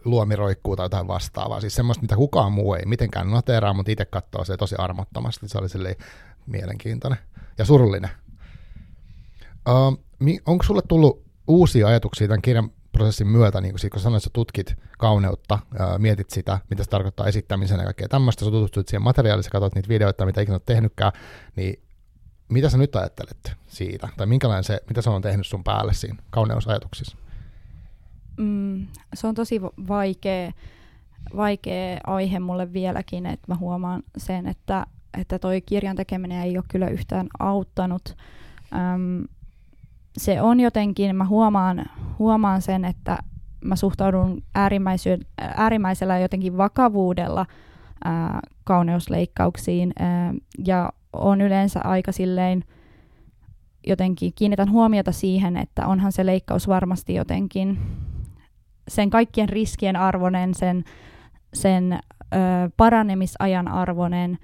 luomi roikkuu tai jotain vastaavaa. Siis semmoista, mitä kukaan muu ei mitenkään noteraa, mutta itse katsoo se tosi armottomasti. Se oli mielenkiintoinen ja surullinen. Uh, onko sulle tullut uusia ajatuksia tämän kirjan prosessin myötä, niin kun, sanoit, että tutkit kauneutta, ää, mietit sitä, mitä se tarkoittaa esittämisen ja kaikkea tämmöistä, sä tutustuit siihen materiaaliin, sä niitä videoita, mitä ikinä olet tehnytkään, niin mitä sä nyt ajattelet siitä? Tai minkälainen se, mitä se on tehnyt sun päälle siinä kauneusajatuksissa? Mm, se on tosi vaikea, vaikea aihe mulle vieläkin, että mä huomaan sen, että että toi kirjan tekeminen ei ole kyllä yhtään auttanut. Öm, se on jotenkin, mä huomaan, huomaan sen, että mä suhtaudun äärimmäisellä jotenkin vakavuudella ää, kauneusleikkauksiin ää, ja on yleensä aika silleen jotenkin kiinnitän huomiota siihen, että onhan se leikkaus varmasti jotenkin sen kaikkien riskien arvoinen, sen, sen ö, paranemisajan arvoinen.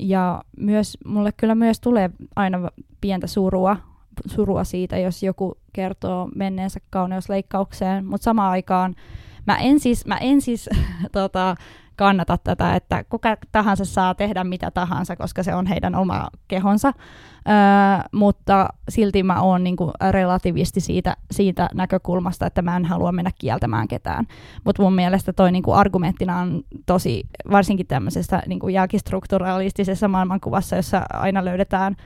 Ja myös, mulle kyllä myös tulee aina pientä surua, surua siitä, jos joku kertoo menneensä kauneusleikkaukseen, mutta samaan aikaan mä en siis, mä en siis tota, kannata tätä, että kuka tahansa saa tehdä mitä tahansa, koska se on heidän oma kehonsa, öö, mutta silti mä oon niinku relativisti siitä, siitä näkökulmasta, että mä en halua mennä kieltämään ketään. Mutta mun mielestä toi niinku argumenttina on tosi, varsinkin tämmöisessä niinku jälkistrukturalistisessa maailmankuvassa, jossa aina löydetään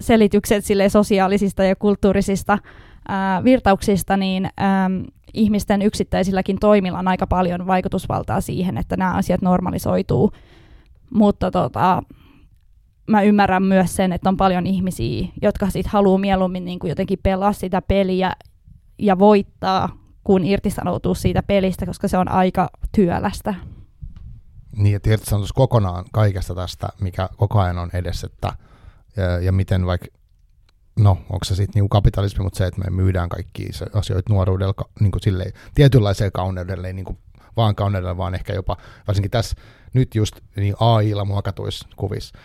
selitykset sille sosiaalisista ja kulttuurisista virtauksista, niin ihmisten yksittäisilläkin toimilla on aika paljon vaikutusvaltaa siihen, että nämä asiat normalisoituu. Mutta tota, mä ymmärrän myös sen, että on paljon ihmisiä, jotka sit haluaa mieluummin niin kuin jotenkin pelaa sitä peliä ja voittaa, kun irtisanoutuu siitä pelistä, koska se on aika työlästä. Niin, että irtisanoutuisi kokonaan kaikesta tästä, mikä koko ajan on edessä, että, ja, ja miten vaikka no, onko se sitten niinku kapitalismi, mutta se, että me myydään kaikki asioita nuoruudella niinku silleen, tietynlaiseen kauneudelle, niinku vaan kauneudelle, vaan ehkä jopa, varsinkin tässä nyt just niin AI-lla muokatuissa kuvissa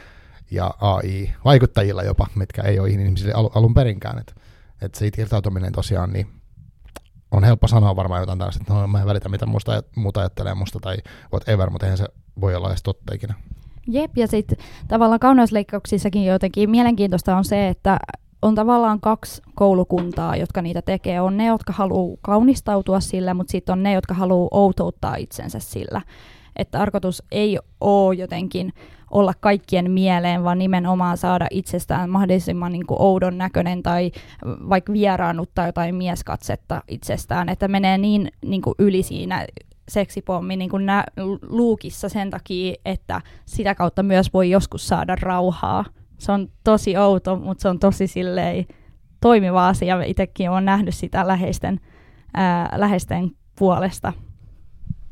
ja AI-vaikuttajilla jopa, mitkä ei ole ihmisille al- alun perinkään. Että et siitä irtautuminen tosiaan, niin on helppo sanoa varmaan jotain tällaista, että no, mä en välitä mitä musta, muuta ajattelee musta tai whatever, mutta eihän se voi olla edes totta ikinä. Jep, ja sitten tavallaan kauneusleikkauksissakin jotenkin mielenkiintoista on se, että on tavallaan kaksi koulukuntaa, jotka niitä tekee. On ne, jotka haluaa kaunistautua sillä, mutta sitten on ne, jotka haluaa outouttaa itsensä sillä. Että tarkoitus ei ole jotenkin olla kaikkien mieleen, vaan nimenomaan saada itsestään mahdollisimman niin kuin oudon näköinen tai vaikka vieraannuttaa jotain mieskatsetta itsestään, että menee niin, niin kuin yli siinä seksipommi niin kuin nä- luukissa sen takia, että sitä kautta myös voi joskus saada rauhaa se on tosi outo, mutta se on tosi silleen toimiva asia. Itsekin olen nähnyt sitä läheisten, ää, läheisten puolesta.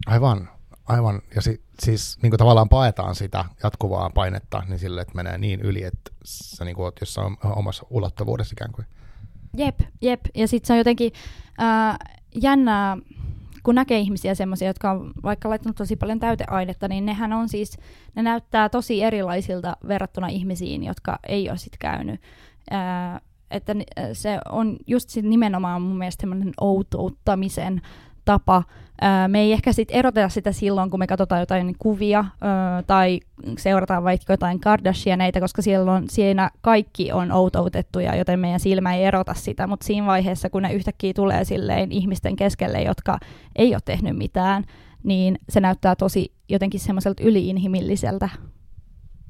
Aivan, aivan. Ja si, siis niin kuin tavallaan paetaan sitä jatkuvaa painetta niin sille, että menee niin yli, että sä niin kuin oot jossain omassa ulottuvuudessa ikään kuin. Jep, jep. Ja sitten se on jotenkin ää, jännää, kun näkee ihmisiä semmoisia, jotka on vaikka laittanut tosi paljon täyteainetta, niin nehän on siis, ne näyttää tosi erilaisilta verrattuna ihmisiin, jotka ei ole sitten käynyt. Ää, että se on just sit nimenomaan mun mielestä semmoinen outouttamisen tapa. Me ei ehkä sit eroteta sitä silloin, kun me katsotaan jotain kuvia ää, tai seurataan vaikka jotain Kardashianeita, koska siellä on, siinä kaikki on outoutettuja, joten meidän silmä ei erota sitä, mutta siinä vaiheessa, kun ne yhtäkkiä tulee silleen ihmisten keskelle, jotka ei ole tehnyt mitään, niin se näyttää tosi jotenkin semmoiselta yliinhimilliseltä.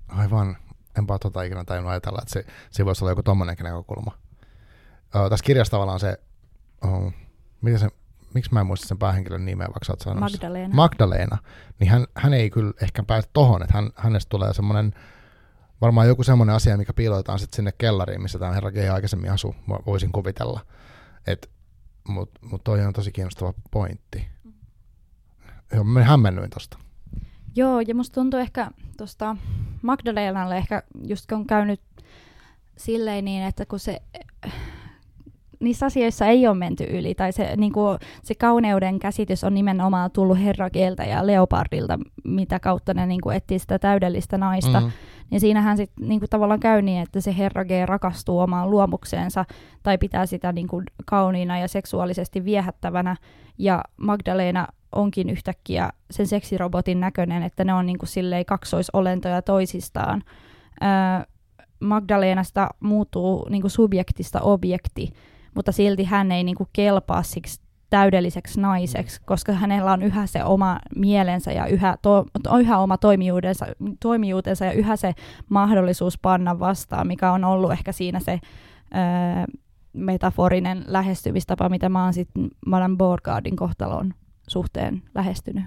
Aivan. Enpä tota ikinä tajunnut ajatella, että se, se voisi olla joku tommonenkin näkökulma. Uh, tässä kirjassa tavallaan se, uh, miten se miksi mä en muista sen päähenkilön nimeä, vaikka sä oot. Magdalena. Magdalena. Niin hän, hän ei kyllä ehkä pääse tohon, että hän, hänestä tulee semmoinen, varmaan joku semmoinen asia, mikä piilotetaan sitten sinne kellariin, missä tämä herra G aikaisemmin asuu, voisin kuvitella. Mutta mut toi on tosi kiinnostava pointti. Joo, mä hämmennyin tosta. Joo, ja musta tuntuu ehkä tuosta Magdalenalle ehkä just kun on käynyt silleen niin, että kun se niissä asioissa ei ole menty yli, tai se, niin kuin, se kauneuden käsitys on nimenomaan tullut herrakieltä ja leopardilta, mitä kautta ne niin kuin, etsii sitä täydellistä naista. Mm. Niin siinähän sitten niin kuin, tavallaan käy niin, että se herra G rakastuu omaan luomukseensa, tai pitää sitä niin kuin, kauniina ja seksuaalisesti viehättävänä, ja Magdalena onkin yhtäkkiä sen seksirobotin näköinen, että ne on niin kuin, silleen kaksoisolentoja toisistaan. Öö, Magdalenasta muuttuu niin kuin subjektista objekti, mutta silti hän ei niinku kelpaa siksi täydelliseksi naiseksi, koska hänellä on yhä se oma mielensä ja yhä, to, yhä oma toimijuutensa, toimijuutensa ja yhä se mahdollisuus panna vastaan, mikä on ollut ehkä siinä se öö, metaforinen lähestymistapa, mitä mä oon sitten Madame Borgardin kohtalon suhteen lähestynyt.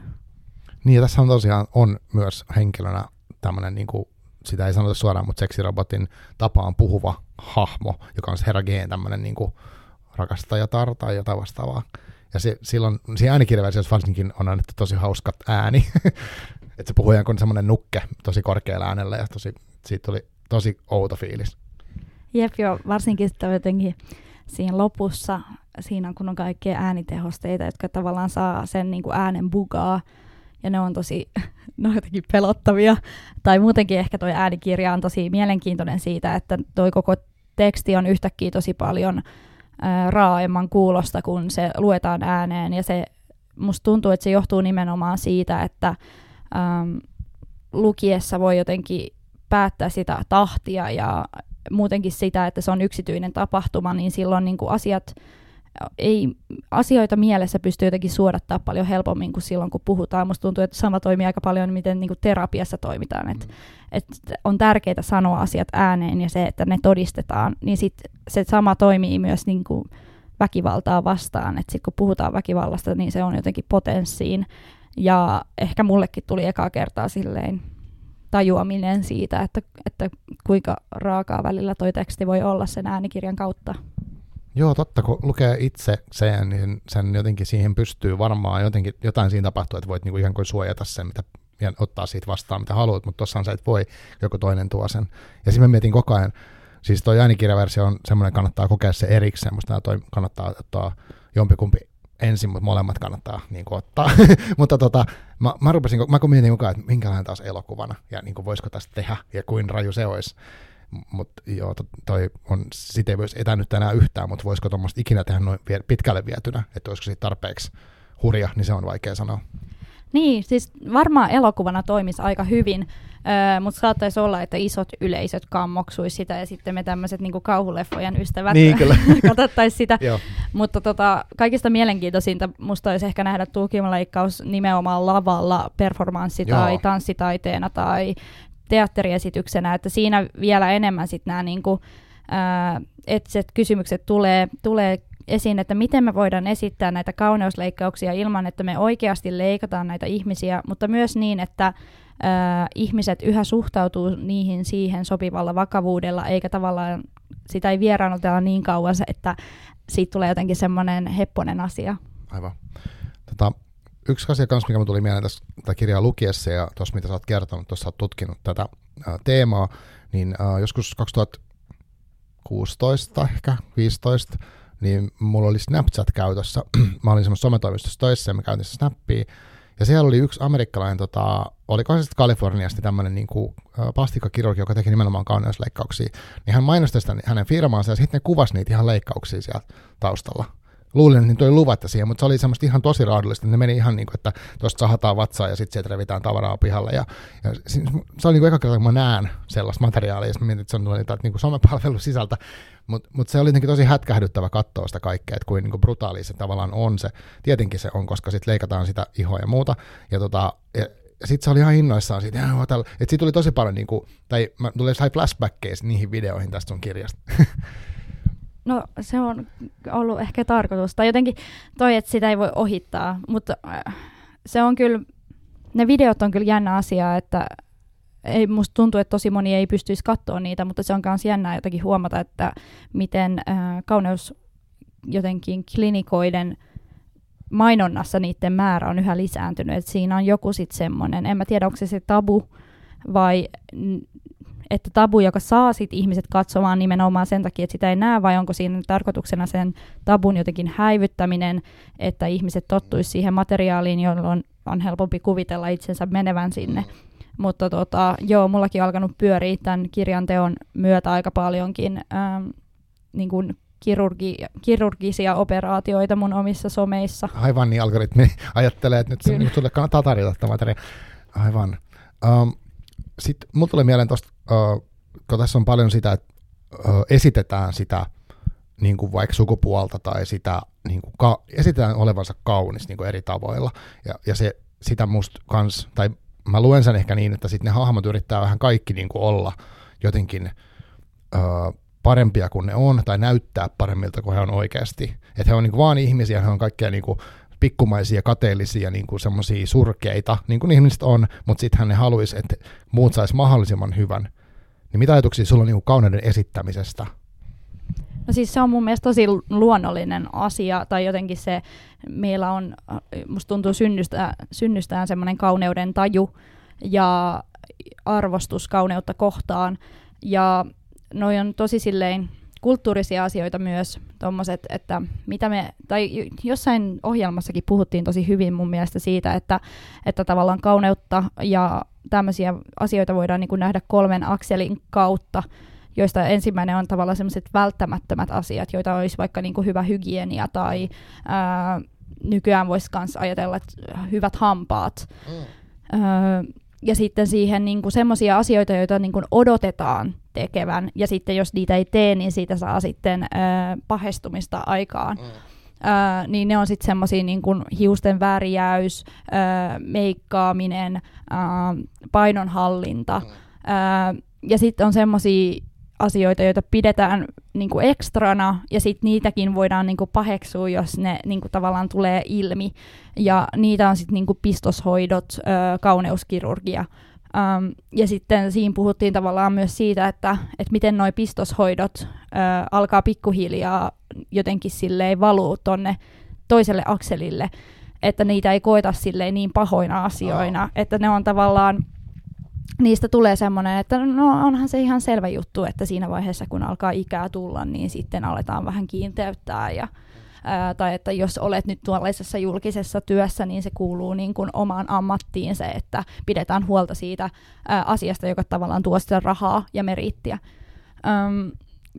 Niin ja tässä on tosiaan on myös henkilönä tämmöinen, niin kuin, sitä ei sanota suoraan, mutta seksirobotin tapaan puhuva hahmo, joka on se Herra G, tämmöinen niin kuin, rakastajatar tai jotain vastaavaa. Ja se, silloin, siinä äänikirjaversiossa varsinkin on annettu tosi hauskat ääni. että se puhuu kuin semmoinen nukke tosi korkealla äänellä ja tosi, siitä tuli tosi outo fiilis. Jep, joo, varsinkin sitten jotenkin siinä lopussa, siinä kun on kaikkia äänitehosteita, jotka tavallaan saa sen niin kuin äänen bugaa, ja ne on tosi, ne on jotenkin pelottavia. Tai muutenkin ehkä toi äänikirja on tosi mielenkiintoinen siitä, että toi koko teksti on yhtäkkiä tosi paljon raaemman kuulosta, kun se luetaan ääneen, ja se musta tuntuu, että se johtuu nimenomaan siitä, että äm, lukiessa voi jotenkin päättää sitä tahtia ja muutenkin sitä, että se on yksityinen tapahtuma, niin silloin niin kuin asiat ei, asioita mielessä pystyy jotenkin suodattaa paljon helpommin kuin silloin, kun puhutaan. Musta tuntuu, että sama toimii aika paljon, miten niin kuin terapiassa toimitaan. Et, mm. Et on tärkeää sanoa asiat ääneen ja se, että ne todistetaan, niin sit se sama toimii myös niin kuin väkivaltaa vastaan. Että sitten kun puhutaan väkivallasta, niin se on jotenkin potenssiin. Ja ehkä mullekin tuli ekaa kertaa silleen tajuaminen siitä, että, että kuinka raakaa välillä toi teksti voi olla sen äänikirjan kautta. Joo, totta, kun lukee itse sen, niin sen jotenkin siihen pystyy varmaan jotenkin, jotain siinä tapahtuu, että voit niinku ihan kuin suojata sen, mitä, ja ottaa siitä vastaan, mitä haluat, mutta tuossa sä et voi, joku toinen tuo sen. Ja sitten mä mietin koko ajan, siis toi äänikirjaversio on semmoinen, kannattaa kokea se erikseen, musta toi kannattaa ottaa jompikumpi ensin, mutta molemmat kannattaa niin kuin, ottaa. mutta tota, mä, mä, rupesin, mä kun mietin mukaan, että minkälainen taas elokuvana, ja niin kuin, voisiko tästä tehdä, ja kuin raju se olisi. Mutta joo, to, toi on, sitä ei voisi etänyt enää yhtään, mutta voisiko tuommoista ikinä tehdä noin pitkälle vietynä, että olisiko siitä tarpeeksi hurja, niin se on vaikea sanoa. Niin, siis varmaan elokuvana toimisi aika hyvin, öö, mutta saattaisi olla, että isot yleisöt kammoksuisi sitä ja sitten me tämmöiset niin kauhuleffojen ystävät niin, katsottaisiin sitä. mutta tota, kaikista mielenkiintoisinta musta olisi ehkä nähdä tulkimaleikkaus nimenomaan lavalla performanssi- tai Joo. tanssitaiteena tai teatteriesityksenä, että siinä vielä enemmän sitten nämä niinku, etset kysymykset tulee, tulee esiin, että miten me voidaan esittää näitä kauneusleikkauksia ilman, että me oikeasti leikataan näitä ihmisiä, mutta myös niin, että äh, ihmiset yhä suhtautuu niihin siihen sopivalla vakavuudella, eikä tavallaan sitä ei vieraannutella niin kauan, että siitä tulee jotenkin semmoinen hepponen asia. Aivan. Tota, yksi asia kanssa, mikä tuli mieleen tässä tätä kirjaa lukiessa ja tuossa mitä sä oot kertonut, tuossa oot tutkinut tätä ää, teemaa, niin ää, joskus 2016 ehkä, 15, niin mulla oli Snapchat käytössä. mä olin semmoisessa sometoimistossa töissä ja mä käytin Snappia. Ja siellä oli yksi amerikkalainen, tota, olikohan se Kaliforniasta tämmöinen niin kuin, plastikkakirurgi, joka teki nimenomaan kauneusleikkauksia. Niin hän mainosti sitä hänen firmaansa ja sitten ne kuvasi niitä ihan leikkauksia siellä taustalla luulin, että niin toi luvatta siihen, mutta se oli semmoista ihan tosi raadollista. Ne meni ihan niin kuin, että tuosta sahataan vatsaa ja sitten sieltä revitään tavaraa pihalle. Ja, ja se oli niin kuin eka kerta, kun mä näen sellaista materiaalia, ja mietin, että se on tullut niin kuin somepalvelun sisältä. Mutta mut se oli tosi hätkähdyttävä katsoa sitä kaikkea, että kuin, niin brutaali se tavallaan on se. Tietenkin se on, koska sitten leikataan sitä ihoa ja muuta. Ja, tota, ja, sitten se oli ihan innoissaan siitä, että siitä tuli tosi paljon, niin kuin, tai mä tuli sai flashbackkejä niihin videoihin tästä sun kirjasta. No se on ollut ehkä tarkoitus. Tai jotenkin toi, että sitä ei voi ohittaa. Mutta äh, se on kyllä, ne videot on kyllä jännä asia, että ei, musta tuntuu, että tosi moni ei pystyisi katsoa niitä, mutta se on myös jännää jotenkin huomata, että miten äh, kauneus jotenkin klinikoiden mainonnassa niiden määrä on yhä lisääntynyt. Et siinä on joku sitten semmoinen, en mä tiedä onko se se tabu vai että tabu, joka saa sit ihmiset katsomaan nimenomaan sen takia, että sitä ei näe, vai onko siinä tarkoituksena sen tabun jotenkin häivyttäminen, että ihmiset tottuisi siihen materiaaliin, jolloin on helpompi kuvitella itsensä menevän sinne. Mutta tota, joo, mullakin on alkanut pyöriä tämän kirjan teon myötä aika paljonkin ähm, niin kuin kirurgi, kirurgisia operaatioita mun omissa someissa. Aivan, niin algoritmi ajattelee, että nyt se, sulle kannattaa tarjota tämä materiaali. Aivan. Um, sitten mulla tulee mieleen tuosta, uh, kun tässä on paljon sitä, että uh, esitetään sitä niin kuin vaikka sukupuolta tai sitä niin kuin ka- esitetään olevansa kaunis niin kuin eri tavoilla. Ja, ja se, sitä musta kans, tai mä luen sen ehkä niin, että sitten ne hahmot yrittää vähän kaikki niin kuin olla jotenkin uh, parempia kuin ne on, tai näyttää paremmilta kuin he on oikeasti. Että he on niin kuin vaan ihmisiä, he on kaikkea niin kuin pikkumaisia, kateellisia, niin kuin semmoisia surkeita, niin kuin ihmiset on, mutta sitten ne haluaisi, että muut sais mahdollisimman hyvän. Niin mitä ajatuksia sulla on niin kuin kauneuden esittämisestä? No siis se on mun mielestä tosi luonnollinen asia, tai jotenkin se, meillä on, musta tuntuu synnystä, synnystään semmoinen kauneuden taju ja arvostus kauneutta kohtaan, ja noi on tosi silleen kulttuurisia asioita myös, tommoset, että mitä me, tai jossain ohjelmassakin puhuttiin tosi hyvin mun mielestä siitä, että, että tavallaan kauneutta ja tämmöisiä asioita voidaan niin kuin nähdä kolmen akselin kautta, joista ensimmäinen on tavallaan sellaiset välttämättömät asiat, joita olisi vaikka niin kuin hyvä hygienia tai ää, nykyään voisi myös ajatella, että hyvät hampaat. Mm. Ää, ja sitten siihen niin semmoisia asioita, joita niin kuin odotetaan tekevän, ja sitten jos niitä ei tee, niin siitä saa sitten ää, pahestumista aikaan. Mm. Ää, niin ne on sitten semmoisia niin kuin hiusten värijäys, ää, meikkaaminen, ää, painonhallinta, mm. ää, ja sitten on semmoisia asioita, joita pidetään niin kuin ekstrana, ja sitten niitäkin voidaan niin kuin paheksua, jos ne niin kuin tavallaan tulee ilmi. Ja niitä on sitten niin kuin pistoshoidot, ö, kauneuskirurgia. Ja sitten siinä puhuttiin tavallaan myös siitä, että, että miten nuo pistoshoidot ö, alkaa pikkuhiljaa jotenkin silleen valuu tonne toiselle akselille, että niitä ei koeta silleen niin pahoina asioina, oh. että ne on tavallaan niistä tulee semmoinen, että no onhan se ihan selvä juttu, että siinä vaiheessa kun alkaa ikää tulla, niin sitten aletaan vähän kiinteyttää ja ää, tai että jos olet nyt tuollaisessa julkisessa työssä, niin se kuuluu niin kuin omaan ammattiin se, että pidetään huolta siitä ää, asiasta, joka tavallaan tuo sitä rahaa ja merittiä. Öm,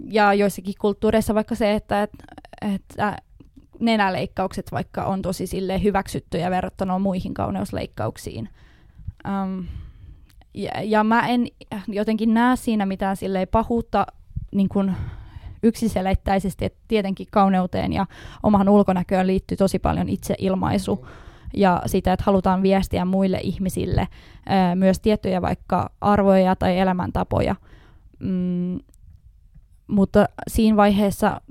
ja joissakin kulttuureissa vaikka se, että, että, että nenäleikkaukset vaikka on tosi hyväksyttyjä verrattuna muihin kauneusleikkauksiin. Um, ja, ja mä en jotenkin näe siinä mitään silleen pahuutta niin kuin yksiselitteisesti, että tietenkin kauneuteen ja omahan ulkonäköön liittyy tosi paljon itseilmaisu ja sitä, että halutaan viestiä muille ihmisille myös tiettyjä vaikka arvoja tai elämäntapoja. Mm, mutta siinä vaiheessa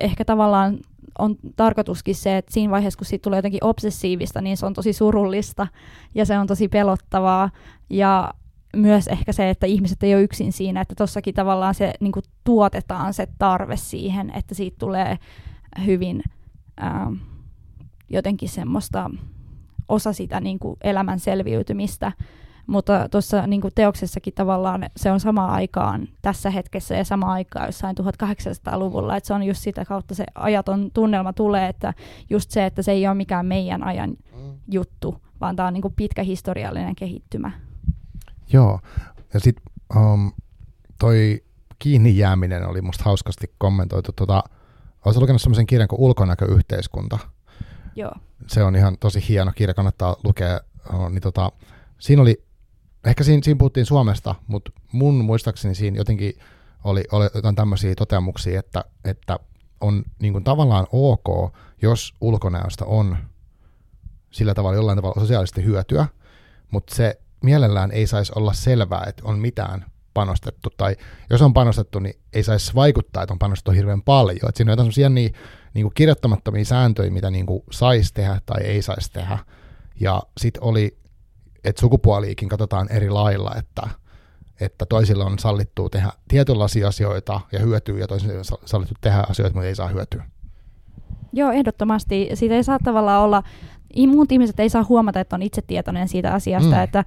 ehkä tavallaan on tarkoituskin se, että siinä vaiheessa, kun siitä tulee jotenkin obsessiivista, niin se on tosi surullista ja se on tosi pelottavaa. Ja myös ehkä se, että ihmiset ei ole yksin siinä, että tossakin tavallaan se niin kuin tuotetaan se tarve siihen, että siitä tulee hyvin ää, jotenkin semmoista osa sitä niin kuin elämän selviytymistä, mutta tuossa niin kuin teoksessakin tavallaan se on sama aikaan tässä hetkessä ja sama aikaa jossain 1800-luvulla, että se on just sitä kautta se ajaton tunnelma tulee, että just se, että se ei ole mikään meidän ajan mm. juttu, vaan tämä on niin kuin pitkä historiallinen kehittymä. Joo, ja sitten um, toi kiinni jääminen oli musta hauskasti kommentoitu. Tota, Oletko lukenut sellaisen kirjan kuin Ulkonäköyhteiskunta? Joo. Se on ihan tosi hieno kirja, kannattaa lukea. Uh, niin tota, siinä oli, ehkä siinä, siinä puhuttiin Suomesta, mutta mun muistaakseni siinä jotenkin oli, oli jotain tämmöisiä toteamuksia, että, että on niin kuin tavallaan ok, jos ulkonäöstä on sillä tavalla jollain tavalla sosiaalisesti hyötyä, mutta se mielellään ei saisi olla selvää, että on mitään panostettu, tai jos on panostettu, niin ei saisi vaikuttaa, että on panostettu hirveän paljon. Että siinä on jotain sellaisia niin, niin kuin kirjoittamattomia sääntöjä, mitä niin kuin saisi tehdä tai ei saisi tehdä. Ja sitten oli, että sukupuoliikin katsotaan eri lailla, että, että toisilla on sallittu tehdä tietynlaisia asioita ja hyötyä, ja toisilla on sallittu tehdä asioita, mutta ei saa hyötyä. Joo, ehdottomasti. Siitä ei saa tavallaan olla muut ihmiset ei saa huomata, että on itse tietoinen siitä asiasta, mm. että äh,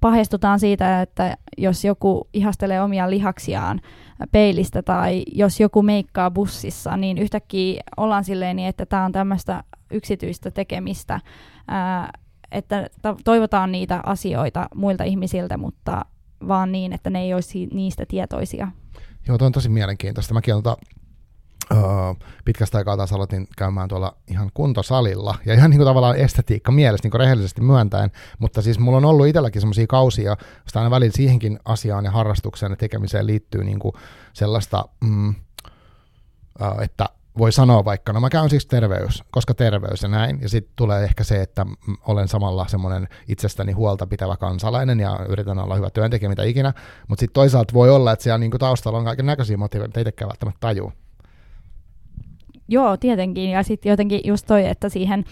pahestutaan siitä, että jos joku ihastelee omia lihaksiaan peilistä tai jos joku meikkaa bussissa, niin yhtäkkiä ollaan silleen niin, että tämä on tämmöistä yksityistä tekemistä, äh, että toivotaan niitä asioita muilta ihmisiltä, mutta vaan niin, että ne ei olisi niistä tietoisia. Joo, tuo on tosi mielenkiintoista. Mäkin olen Uh, pitkästä aikaa taas aloitin käymään tuolla ihan kuntosalilla, ja ihan niin kuin tavallaan estetiikka mielessä niin kuin rehellisesti myöntäen, mutta siis mulla on ollut itselläkin semmoisia kausia, josta aina välillä siihenkin asiaan ja harrastukseen ja tekemiseen liittyy niin kuin sellaista, mm, että voi sanoa vaikka, no mä käyn siis terveys, koska terveys ja näin, ja sitten tulee ehkä se, että olen samalla semmoinen itsestäni huolta pitävä kansalainen ja yritän olla hyvä työntekijä, mitä ikinä, mutta sitten toisaalta voi olla, että siellä niin kuin taustalla on kaiken näköisiä motiiveja, mitä itsekään välttämättä tajuu. Joo, tietenkin. Ja sitten jotenkin just toi, että siihen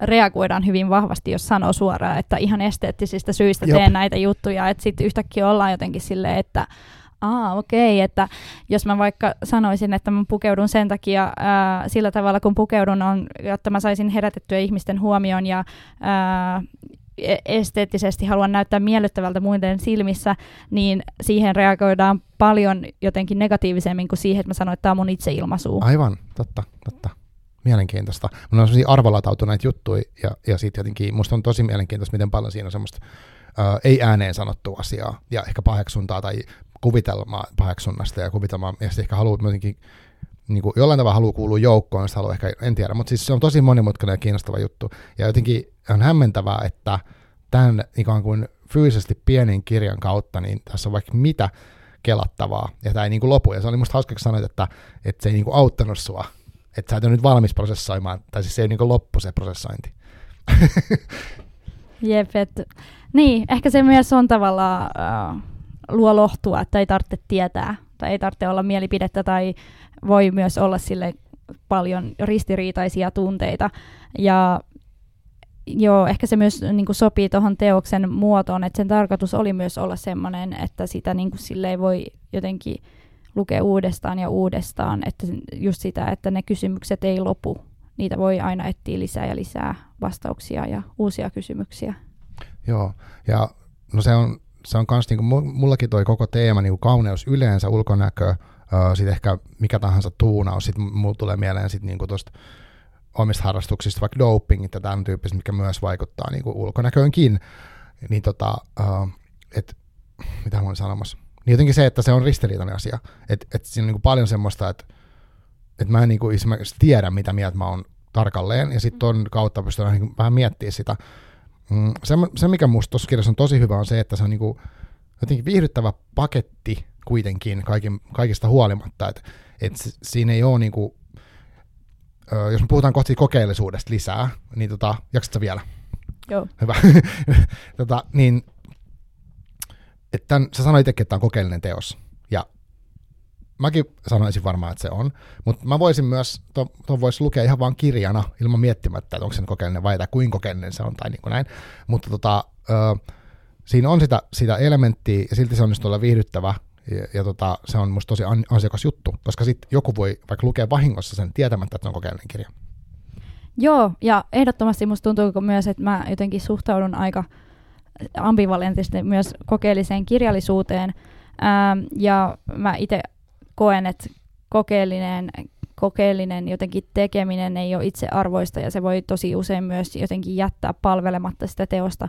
reagoidaan hyvin vahvasti, jos sanoo suoraan, että ihan esteettisistä syistä Jop. teen näitä juttuja. Että sitten yhtäkkiä ollaan jotenkin silleen, että Aa, okei, okay. että jos mä vaikka sanoisin, että mä pukeudun sen takia ää, sillä tavalla, kun pukeudun on, jotta mä saisin herätettyä ihmisten huomioon ja ää, esteettisesti haluan näyttää miellyttävältä muiden silmissä, niin siihen reagoidaan paljon jotenkin negatiivisemmin kuin siihen, että mä sanoin, että tämä on mun itseilmaisu. Aivan, totta, totta. Mielenkiintoista. Mulla on sellaisia arvolatautuneita juttuja, ja, ja sitten jotenkin musta on tosi mielenkiintoista, miten paljon siinä on semmoista ää, ei ääneen sanottua asiaa, ja ehkä paheksuntaa tai kuvitelmaa paheksunnasta ja kuvitelmaa, ja ehkä haluaa jotenkin niin kuin jollain tavalla haluaa kuulua joukkoon, niin haluaa ehkä, en tiedä, mutta siis se on tosi monimutkainen ja kiinnostava juttu. Ja jotenkin on hämmentävää, että tämän ikään kuin fyysisesti pienin kirjan kautta, niin tässä on vaikka mitä kelattavaa, ja tämä ei niin kuin lopu. Ja se oli musta hauska, kun sanoit, että, että se ei niin kuin auttanut sua, että sä et ole nyt valmis prosessoimaan, tai siis se ei niin kuin loppu se prosessointi. Jep, että niin, ehkä se myös on tavallaan uh, luo lohtua, että ei tarvitse tietää tai ei tarvitse olla mielipidettä tai voi myös olla sille paljon ristiriitaisia tunteita. Ja joo, ehkä se myös niin kuin sopii tuohon teoksen muotoon, että sen tarkoitus oli myös olla sellainen, että sitä niin kuin silleen voi jotenkin lukea uudestaan ja uudestaan, että just sitä, että ne kysymykset ei lopu. Niitä voi aina etsiä lisää ja lisää vastauksia ja uusia kysymyksiä. Joo, ja no se on, se on kans niinku, mullakin toi koko teema niinku kauneus yleensä, ulkonäkö, sitten ehkä mikä tahansa tuunaus, sitten mulla tulee mieleen sit niinku tosta omista harrastuksista, vaikka dopingit ja tämän tyyppiset, mikä myös vaikuttaa niinku ulkonäköönkin, niin tota, uh, et, mitä mä olin sanomassa, niin jotenkin se, että se on ristiriitainen asia, että et siinä on niinku paljon semmoista, että et mä en niinku esimerkiksi tiedä, mitä mieltä mä oon tarkalleen, ja sitten ton kautta pystyn niinku vähän miettimään sitä, Mm, se, se, mikä musta tuossa kirjassa on tosi hyvä, on se, että se on niinku jotenkin viihdyttävä paketti kuitenkin kaikin, kaikista huolimatta. että et siinä ei ole niinku, jos me puhutaan kohti kokeellisuudesta lisää, niin tota, jaksatko vielä? Joo. Hyvä. tota, niin, että tämän, sä sanoit itsekin, että tämä on kokeellinen teos. Ja mäkin sanoisin varmaan, että se on, mutta mä voisin myös, tuon to voisi lukea ihan vaan kirjana ilman miettimättä, että onko se kokeellinen vai tai kuinka kokeellinen se on tai niin kuin näin. Mutta tota, ö, siinä on sitä, sitä elementtiä ja silti se on olla viihdyttävä ja, ja tota, se on musta tosi ansiokas juttu, koska sitten joku voi vaikka lukea vahingossa sen tietämättä, että se on kokeellinen kirja. Joo, ja ehdottomasti musta tuntuu myös, että mä jotenkin suhtaudun aika ambivalentisesti myös kokeelliseen kirjallisuuteen, Ähm, ja mä itse koen, että kokeellinen, kokeellinen jotenkin tekeminen ei ole itsearvoista ja se voi tosi usein myös jotenkin jättää palvelematta sitä teosta.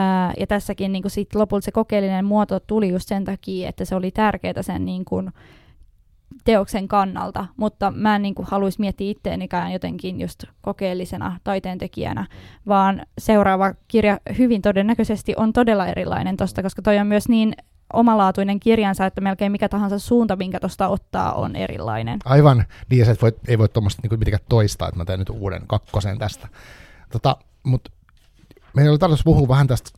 Ää, ja tässäkin niin sit lopulta se kokeellinen muoto tuli just sen takia, että se oli tärkeää sen niin kuin, teoksen kannalta, mutta mä en niin kuin, haluaisi miettiä itteenikään jotenkin just kokeellisena taiteentekijänä, vaan seuraava kirja hyvin todennäköisesti on todella erilainen tosta, koska toi on myös niin omalaatuinen kirjansa, että melkein mikä tahansa suunta, minkä tuosta ottaa, on erilainen. Aivan, niin ja sä voi, ei voi tuommoista niin mitenkään toistaa, että mä teen nyt uuden kakkosen tästä. Tota, Mutta meillä oli tarkoitus puhua vähän tästä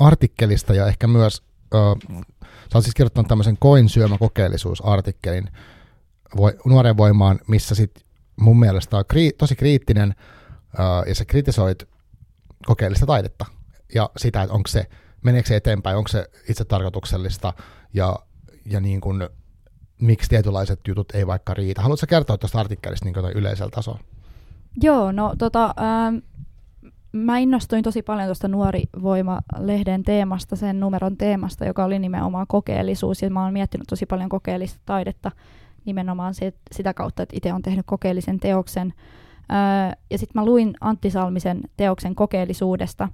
artikkelista ja ehkä myös, äh, sä siis kirjoittanut tämmöisen koin syömäkokeellisuusartikkelin voi, nuoren voimaan, missä sit mun mielestä on kri, tosi kriittinen äh, ja sä kritisoit kokeellista taidetta ja sitä, että onko se meneekö se eteenpäin, onko se itse tarkoituksellista ja, ja niin kuin, miksi tietynlaiset jutut ei vaikka riitä. Haluatko kertoa tuosta artikkelista niin yleisellä tasolla? Joo, no tota, ähm, mä innostuin tosi paljon tuosta Nuori Voima-lehden teemasta, sen numeron teemasta, joka oli nimenomaan kokeellisuus, ja mä oon miettinyt tosi paljon kokeellista taidetta nimenomaan sit, sitä kautta, että itse on tehnyt kokeellisen teoksen. Öö, ja sitten mä luin Antti Salmisen teoksen kokeellisuudesta,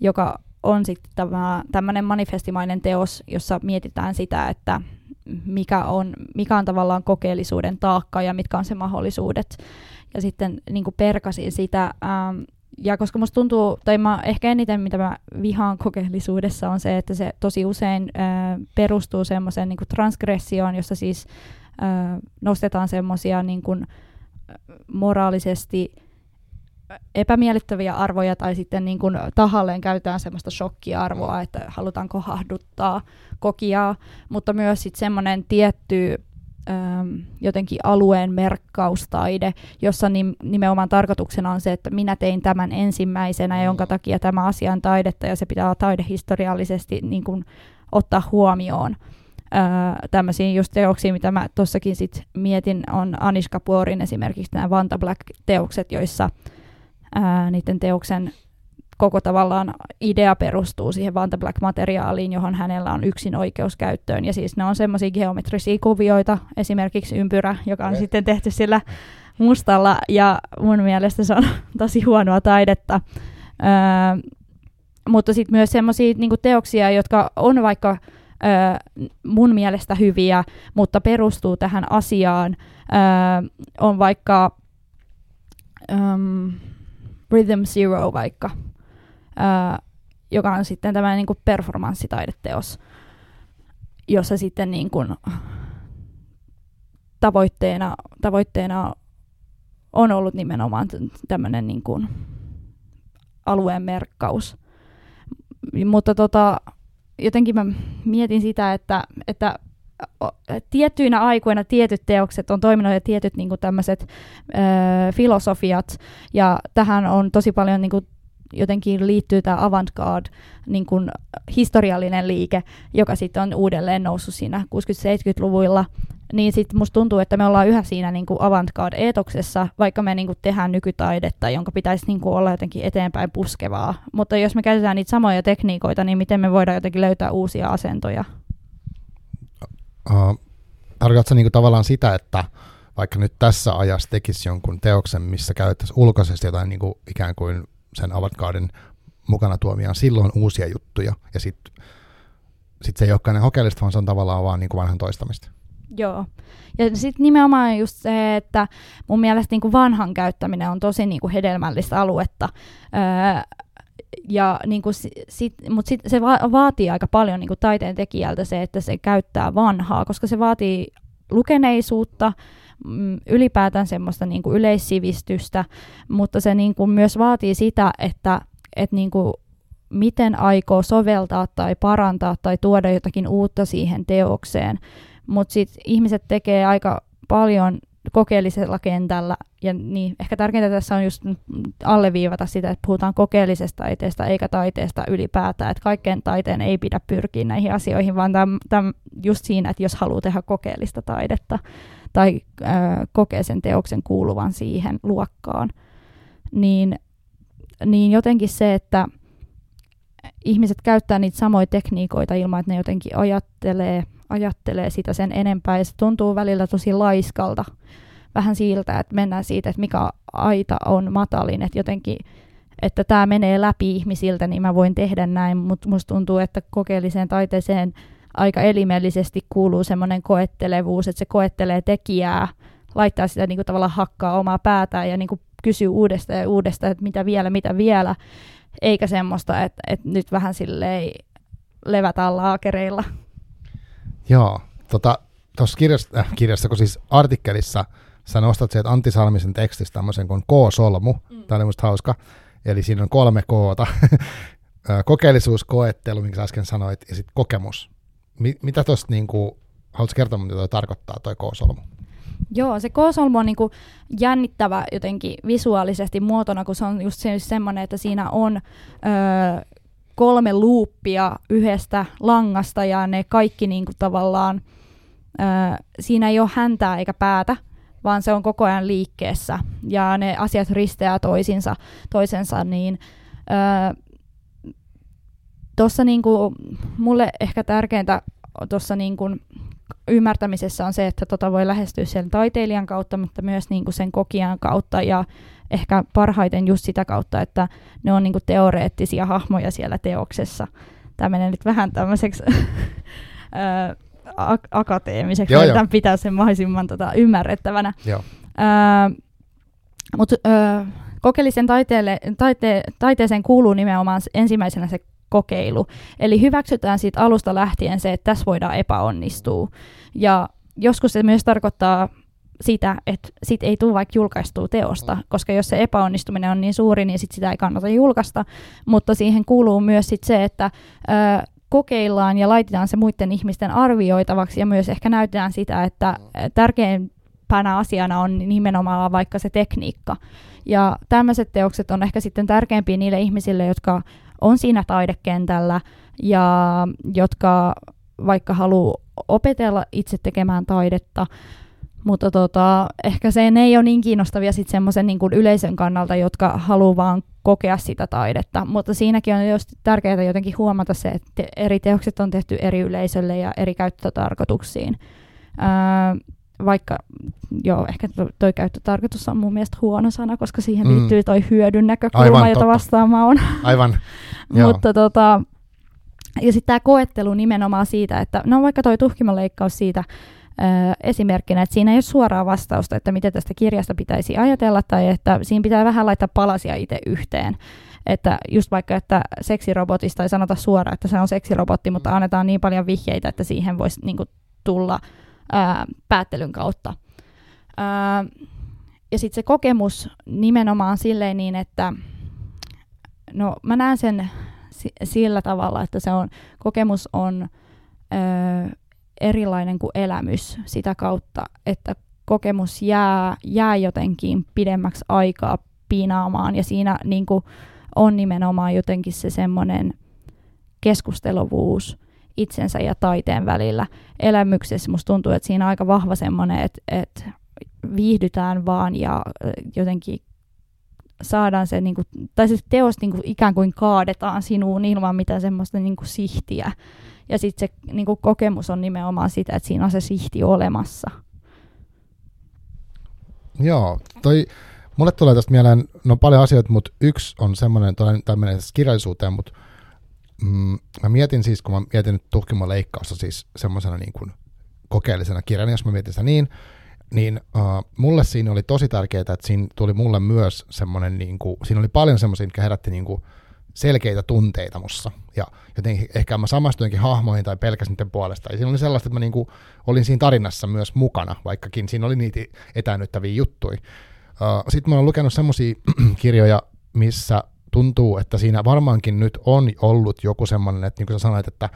joka on sitten tämä, tämmöinen manifestimainen teos, jossa mietitään sitä, että mikä on, mikä on tavallaan kokeellisuuden taakka ja mitkä on se mahdollisuudet. Ja sitten niin perkasin sitä, ähm, ja koska musta tuntuu, tai mä, ehkä eniten mitä mä vihaan kokeellisuudessa on se, että se tosi usein äh, perustuu semmoiseen niin transgressioon, jossa siis äh, nostetaan semmoisia niin moraalisesti epämiellyttäviä arvoja tai sitten niin kuin tahalleen käytetään semmoista shokkiarvoa, että halutaan kohahduttaa kokijaa, mutta myös sitten semmoinen tietty äm, jotenkin alueen merkkaustaide, jossa nimenomaan tarkoituksena on se, että minä tein tämän ensimmäisenä, jonka takia tämä asia on taidetta ja se pitää taidehistoriallisesti niin kuin ottaa huomioon. tämmöisiä just teoksia, mitä mä tuossakin sit mietin, on Anish Kapoorin esimerkiksi nämä Vanta Black-teokset, joissa ää, niiden teoksen koko tavallaan idea perustuu siihen Vanta Black-materiaaliin, johon hänellä on yksin oikeus käyttöön. Ja siis ne on semmoisia geometrisia kuvioita, esimerkiksi ympyrä, joka on sitten tehty sillä mustalla, ja mun mielestä se on tosi huonoa taidetta. Öö, mutta sitten myös semmoisia niinku teoksia, jotka on vaikka öö, mun mielestä hyviä, mutta perustuu tähän asiaan, öö, on vaikka um, Rhythm Zero vaikka, joka on sitten tämä niinku performanssitaideteos, jossa sitten niinku tavoitteena, tavoitteena on ollut nimenomaan tämmöinen niinku alueen merkkaus. Mutta tota, jotenkin mä mietin sitä, että, että tiettyinä aikoina tietyt teokset on toiminut ja tietyt niin tämmöiset filosofiat, ja tähän on tosi paljon niin kuin, jotenkin liittyy tämä avantgarde niin kuin historiallinen liike, joka sitten on uudelleen noussut siinä 60-70-luvuilla niin sitten musta tuntuu, että me ollaan yhä siinä niin kuin avantgarde-eetoksessa, vaikka me niin kuin tehdään nykytaidetta, jonka pitäisi niin kuin olla jotenkin eteenpäin puskevaa. Mutta jos me käytetään niitä samoja tekniikoita, niin miten me voidaan jotenkin löytää uusia asentoja? Uh, tarkoitatko niin tavallaan sitä, että vaikka nyt tässä ajassa tekisi jonkun teoksen, missä käyttäisi ulkoisesti jotain niin kuin ikään kuin sen avantgarden mukana tuomiaan silloin uusia juttuja, ja sitten sit se ei olekaan ne hokeellista, vaan se on tavallaan vaan niin kuin vanhan toistamista. Joo. Ja sitten nimenomaan just se, että mun mielestä niin kuin vanhan käyttäminen on tosi niin kuin hedelmällistä aluetta. Öö, ja niin kuin sit, mutta sit se va- vaatii aika paljon niin kuin taiteen tekijältä se, että se käyttää vanhaa, koska se vaatii lukeneisuutta, ylipäätään semmoista niin kuin yleissivistystä, mutta se niin kuin myös vaatii sitä, että, että niin kuin miten aikoo soveltaa tai parantaa tai tuoda jotakin uutta siihen teokseen. Mutta sitten ihmiset tekee aika paljon kokeellisella kentällä, ja niin ehkä tärkeintä tässä on just alleviivata sitä, että puhutaan kokeellisesta taiteesta eikä taiteesta ylipäätään, että kaikkeen taiteen ei pidä pyrkiä näihin asioihin, vaan täm, täm just siinä, että jos haluaa tehdä kokeellista taidetta tai äh, kokee sen teoksen kuuluvan siihen luokkaan, niin, niin jotenkin se, että ihmiset käyttää niitä samoja tekniikoita ilman, että ne jotenkin ajattelee – ajattelee sitä sen enempää. Ja se tuntuu välillä tosi laiskalta. Vähän siltä, että mennään siitä, että mikä aita on matalin, että jotenkin että tämä menee läpi ihmisiltä, niin mä voin tehdä näin, mutta musta tuntuu, että kokeelliseen taiteeseen aika elimellisesti kuuluu semmoinen koettelevuus, että se koettelee tekijää, laittaa sitä niin kuin tavallaan hakkaa omaa päätään ja niin kuin kysyy uudestaan ja uudestaan, että mitä vielä, mitä vielä, eikä semmoista, että, että nyt vähän silleen levätään laakereilla. Joo, tota, tuossa kirjassa, äh, kirjassa, kun siis artikkelissa sä nostat sieltä Antti Salmisen tekstistä tämmöisen kuin K-solmu, mm. tämä oli musta hauska, eli siinä on kolme koota, kokeellisuus, koettelu, minkä sä äsken sanoit, ja sitten kokemus. Mi- mitä tuosta niinku, haluatko kertoa, mitä toi tarkoittaa, toi K-solmu? Joo, se K-solmu on niinku jännittävä jotenkin visuaalisesti muotona, kun se on just se, semmoinen, että siinä on öö, kolme luuppia yhdestä langasta ja ne kaikki niin kuin tavallaan, ää, siinä ei ole häntää eikä päätä, vaan se on koko ajan liikkeessä ja ne asiat risteää toisinsa, toisensa, niin tuossa niinku, mulle ehkä tärkeintä tuossa niinku ymmärtämisessä on se, että tota voi lähestyä sen taiteilijan kautta, mutta myös niinku sen kokijan kautta ja ehkä parhaiten just sitä kautta, että ne on niinku teoreettisia hahmoja siellä teoksessa. Tämä menee nyt vähän tämmöiseksi ak- akateemiseksi, joo, joo. pitää sen mahdollisimman tota, ymmärrettävänä. Mutta kokeellisen taiteelle, taite, taiteeseen kuuluu nimenomaan ensimmäisenä se kokeilu. Eli hyväksytään siitä alusta lähtien se, että tässä voidaan epäonnistua. Ja joskus se myös tarkoittaa sitä, että sit ei tule vaikka julkaistua teosta, koska jos se epäonnistuminen on niin suuri, niin sit sitä ei kannata julkaista. Mutta siihen kuuluu myös sit se, että ö, kokeillaan ja laitetaan se muiden ihmisten arvioitavaksi ja myös ehkä näytetään sitä, että tärkeimpänä asiana on nimenomaan vaikka se tekniikka. Ja tämmöiset teokset on ehkä sitten tärkeimpiä niille ihmisille, jotka on siinä taidekentällä ja jotka vaikka haluaa opetella itse tekemään taidetta, mutta tota, ehkä se ei ole niin kiinnostavia sitten semmoisen niin kuin yleisön kannalta, jotka haluaa vaan kokea sitä taidetta. Mutta siinäkin on just tärkeää jotenkin huomata se, että eri teokset on tehty eri yleisölle ja eri käyttötarkoituksiin. Öö, vaikka, joo, ehkä toi käyttötarkoitus on mun mielestä huono sana, koska siihen mm. liittyy toi hyödyn näkökulma, Aivan, jota totta. vastaan mä oon. Aivan, Mutta tota, ja sitten tämä koettelu nimenomaan siitä, että no vaikka toi tuhkimoleikkaus siitä, esimerkkinä, että siinä ei ole suoraa vastausta, että miten tästä kirjasta pitäisi ajatella, tai että siinä pitää vähän laittaa palasia itse yhteen. Että just vaikka, että seksirobotista ei sanota suoraan, että se on seksirobotti, mutta annetaan niin paljon vihjeitä, että siihen voisi niin kuin, tulla ää, päättelyn kautta. Ää, ja sitten se kokemus nimenomaan silleen niin, että no mä näen sen sillä tavalla, että se on, kokemus on ö, erilainen kuin elämys sitä kautta, että kokemus jää, jää jotenkin pidemmäksi aikaa piinaamaan ja siinä niin kuin, on nimenomaan jotenkin se semmoinen keskusteluvuus itsensä ja taiteen välillä. Elämyksessä musta tuntuu, että siinä on aika vahva semmoinen, että, että viihdytään vaan ja jotenkin saadaan se, niin kuin, tai se teos niin kuin, ikään kuin kaadetaan sinuun ilman mitään semmoista niin kuin, sihtiä. Ja sitten se niin kuin, kokemus on nimenomaan sitä, että siinä on se sihti olemassa. Joo, toi, mulle tulee tästä mieleen, no paljon asioita, mutta yksi on semmoinen, tämmöinen kirjallisuuteen, mutta mm, mä mietin siis, kun mä mietin nyt leikkausta siis semmoisena niin kuin kokeellisena kirjana, jos mä mietin sitä niin, niin uh, mulle siinä oli tosi tärkeää, että siinä tuli mulle myös semmoinen, niin kuin, siinä oli paljon semmoisia, mitkä herätti niin kuin selkeitä tunteita mussa. Ja jotenkin ehkä mä samastuinkin hahmoihin tai pelkäsin niiden puolesta. Ja siinä oli sellaista, että mä niin kuin olin siinä tarinassa myös mukana, vaikkakin siinä oli niitä etäännyttäviä juttuja. Uh, Sitten mä oon lukenut semmoisia kirjoja, missä tuntuu, että siinä varmaankin nyt on ollut joku semmoinen, että niin kuin sä sanoit, että,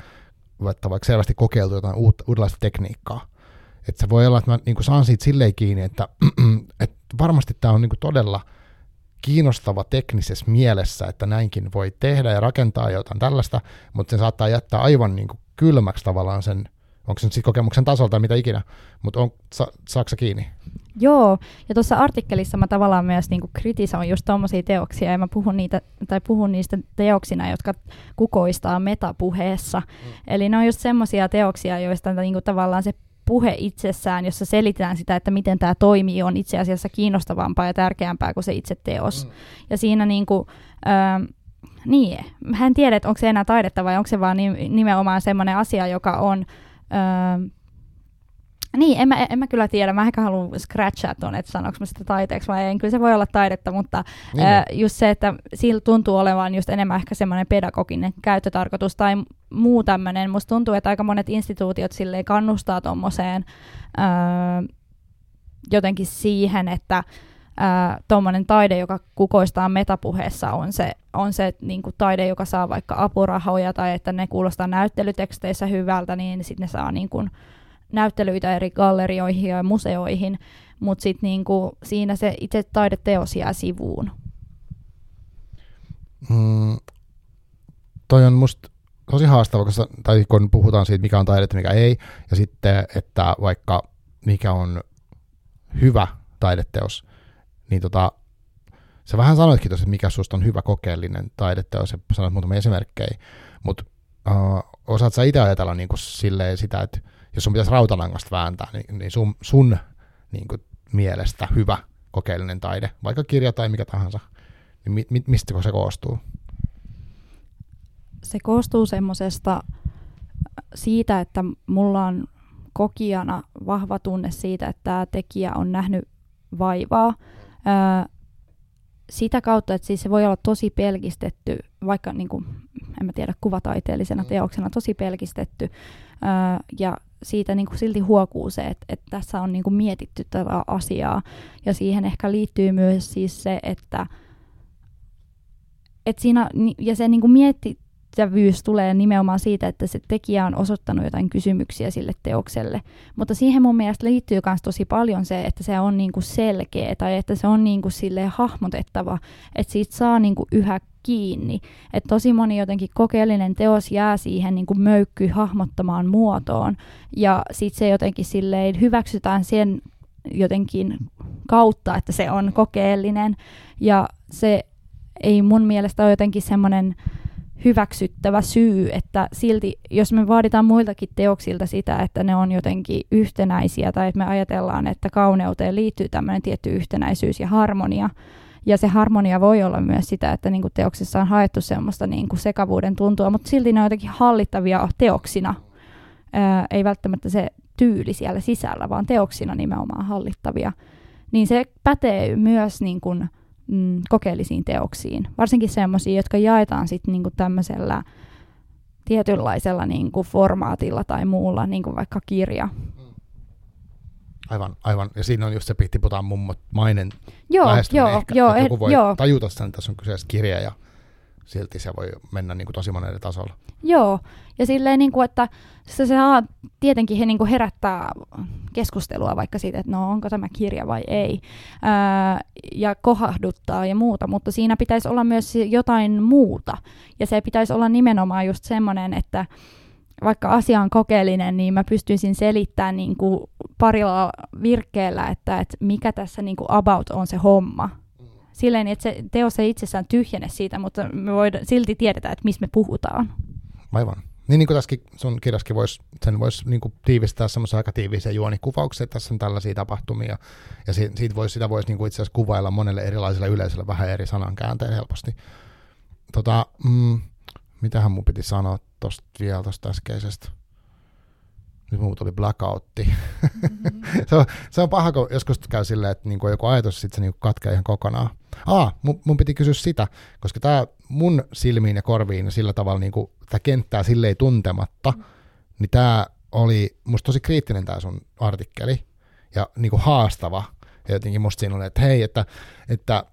että vaikka selvästi kokeiltu jotain uutta, uudenlaista tekniikkaa, että se voi olla, että mä niin kuin saan siitä silleen kiinni, että, että varmasti tämä on niin kuin todella kiinnostava teknisessä mielessä, että näinkin voi tehdä ja rakentaa jotain tällaista, mutta se saattaa jättää aivan niin kuin kylmäksi tavallaan sen, onko se nyt kokemuksen tasolta mitä ikinä, mutta on, sa, saako kiinni? Joo, ja tuossa artikkelissa mä tavallaan myös niinku kritisoin just tuommoisia teoksia, ja mä puhun, niitä, tai puhun niistä teoksina, jotka kukoistaa metapuheessa. Mm. Eli ne on just semmoisia teoksia, joista niinku tavallaan se puhe itsessään, jossa selitään sitä, että miten tämä toimii, on itse asiassa kiinnostavampaa ja tärkeämpää kuin se itse teos. Mm. Ja siinä niin kuin, äh, niin, mä en tiedä, että onko se enää taidetta vai onko se vaan nimenomaan semmoinen asia, joka on... Äh, niin, en mä, en mä kyllä tiedä. Mä ehkä haluan scratchaa tuon, että sanoinko mä sitä taiteeksi vai en. Kyllä se voi olla taidetta, mutta niin. ää, just se, että sillä tuntuu olevan just enemmän ehkä semmoinen pedagoginen käyttötarkoitus tai muu tämmöinen. Musta tuntuu, että aika monet instituutiot silleen kannustaa tuommoiseen jotenkin siihen, että tuommoinen taide, joka kukoistaa metapuheessa, on se, on se niin kuin taide, joka saa vaikka apurahoja tai että ne kuulostaa näyttelyteksteissä hyvältä, niin sitten ne saa niin kuin, näyttelyitä eri gallerioihin ja museoihin, mutta sitten niinku siinä se itse taideteos jää sivuun. Mm, toi on musta tosi haastava, koska, tai kun puhutaan siitä, mikä on taidetta, mikä ei, ja sitten, että vaikka mikä on hyvä taideteos, niin tota, sä vähän sanoitkin tuossa, että mikä susta on hyvä kokeellinen taideteos, ja sanoit muutamia esimerkkejä, mutta uh, osaat sä itse ajatella niin kuin silleen sitä, että jos sun pitäisi rautalangasta vääntää, niin, niin sun, sun niin kuin, mielestä hyvä kokeellinen taide, vaikka kirja tai mikä tahansa, niin mi, mi, mistä se koostuu? Se koostuu semmoisesta siitä, että mulla on kokijana vahva tunne siitä, että tämä tekijä on nähnyt vaivaa. Öö, sitä kautta, että siis se voi olla tosi pelkistetty, vaikka niin kuin, en mä tiedä, kuvataiteellisena mm. teoksena tosi pelkistetty, öö, ja siitä niin kuin silti huokuu se, että, että tässä on niin kuin mietitty tätä asiaa. Ja siihen ehkä liittyy myös siis se, että, että siinä, ja se niin kuin mietti, jännittävyys tulee nimenomaan siitä, että se tekijä on osoittanut jotain kysymyksiä sille teokselle. Mutta siihen mun mielestä liittyy myös tosi paljon se, että se on niinku selkeä tai että se on niinku hahmotettava, että siitä saa niinku yhä kiinni. Että tosi moni jotenkin kokeellinen teos jää siihen niin kuin möykky hahmottamaan muotoon ja sitten se jotenkin silleen hyväksytään sen jotenkin kautta, että se on kokeellinen ja se ei mun mielestä ole jotenkin semmoinen hyväksyttävä syy, että silti jos me vaaditaan muiltakin teoksilta sitä, että ne on jotenkin yhtenäisiä tai että me ajatellaan, että kauneuteen liittyy tämmöinen tietty yhtenäisyys ja harmonia, ja se harmonia voi olla myös sitä, että niin kuin teoksessa on haettu semmoista niin kuin sekavuuden tuntua, mutta silti ne on jotenkin hallittavia teoksina. Ää, ei välttämättä se tyyli siellä sisällä, vaan teoksina nimenomaan hallittavia. Niin se pätee myös niin kuin, mm, kokeellisiin teoksiin. Varsinkin semmoisia, jotka jaetaan sitten niin kuin tämmöisellä tietynlaisella niin kuin formaatilla tai muulla, niin kuin vaikka kirja. Aivan, aivan. Ja siinä on just se pihtiputaan mummot mainen joo, joo, ehkä, joo, joku voi joo. tajuta sen, että tässä on kyseessä kirja ja silti se voi mennä niin kuin tosi monelle tasolla. Joo, ja silleen, niin kuin, että se saa tietenkin he niin kuin herättää keskustelua vaikka siitä, että no onko tämä kirja vai ei, ää, ja kohahduttaa ja muuta, mutta siinä pitäisi olla myös jotain muuta, ja se pitäisi olla nimenomaan just semmoinen, että vaikka asia on kokeellinen, niin mä pystyisin selittämään niin kuin parilla virkkeellä, että, että mikä tässä niin kuin about on se homma. Silleen, että se teos ei itsessään tyhjene siitä, mutta me voidaan silti tiedetä, että mistä me puhutaan. Aivan. Niin, niin kuin tässäkin sun kirjaskin vois, sen voisi niin tiivistää semmoisen aika tiiviiseen juonikuvaukseen, että tässä on tällaisia tapahtumia, ja siitä, siitä vois, sitä voisi niin itse asiassa kuvailla monelle erilaiselle yleisölle vähän eri sanankäänteen helposti. Tota, mm, mitähän mun piti sanoa tosta vielä tuosta äskeisestä? Nyt mun tuli blackoutti. Mm-hmm. se, on, se on paha, kun joskus käy silleen, että niinku joku ajatus sitten se niinku katkeaa ihan kokonaan. Aa, mun, mun piti kysyä sitä, koska tämä mun silmiin ja korviin sillä tavalla niinku, tämä kenttää silleen tuntematta, mm. niin tämä oli musta tosi kriittinen tämä sun artikkeli ja niinku haastava. Ja jotenkin musta siinä oli, että hei, että, että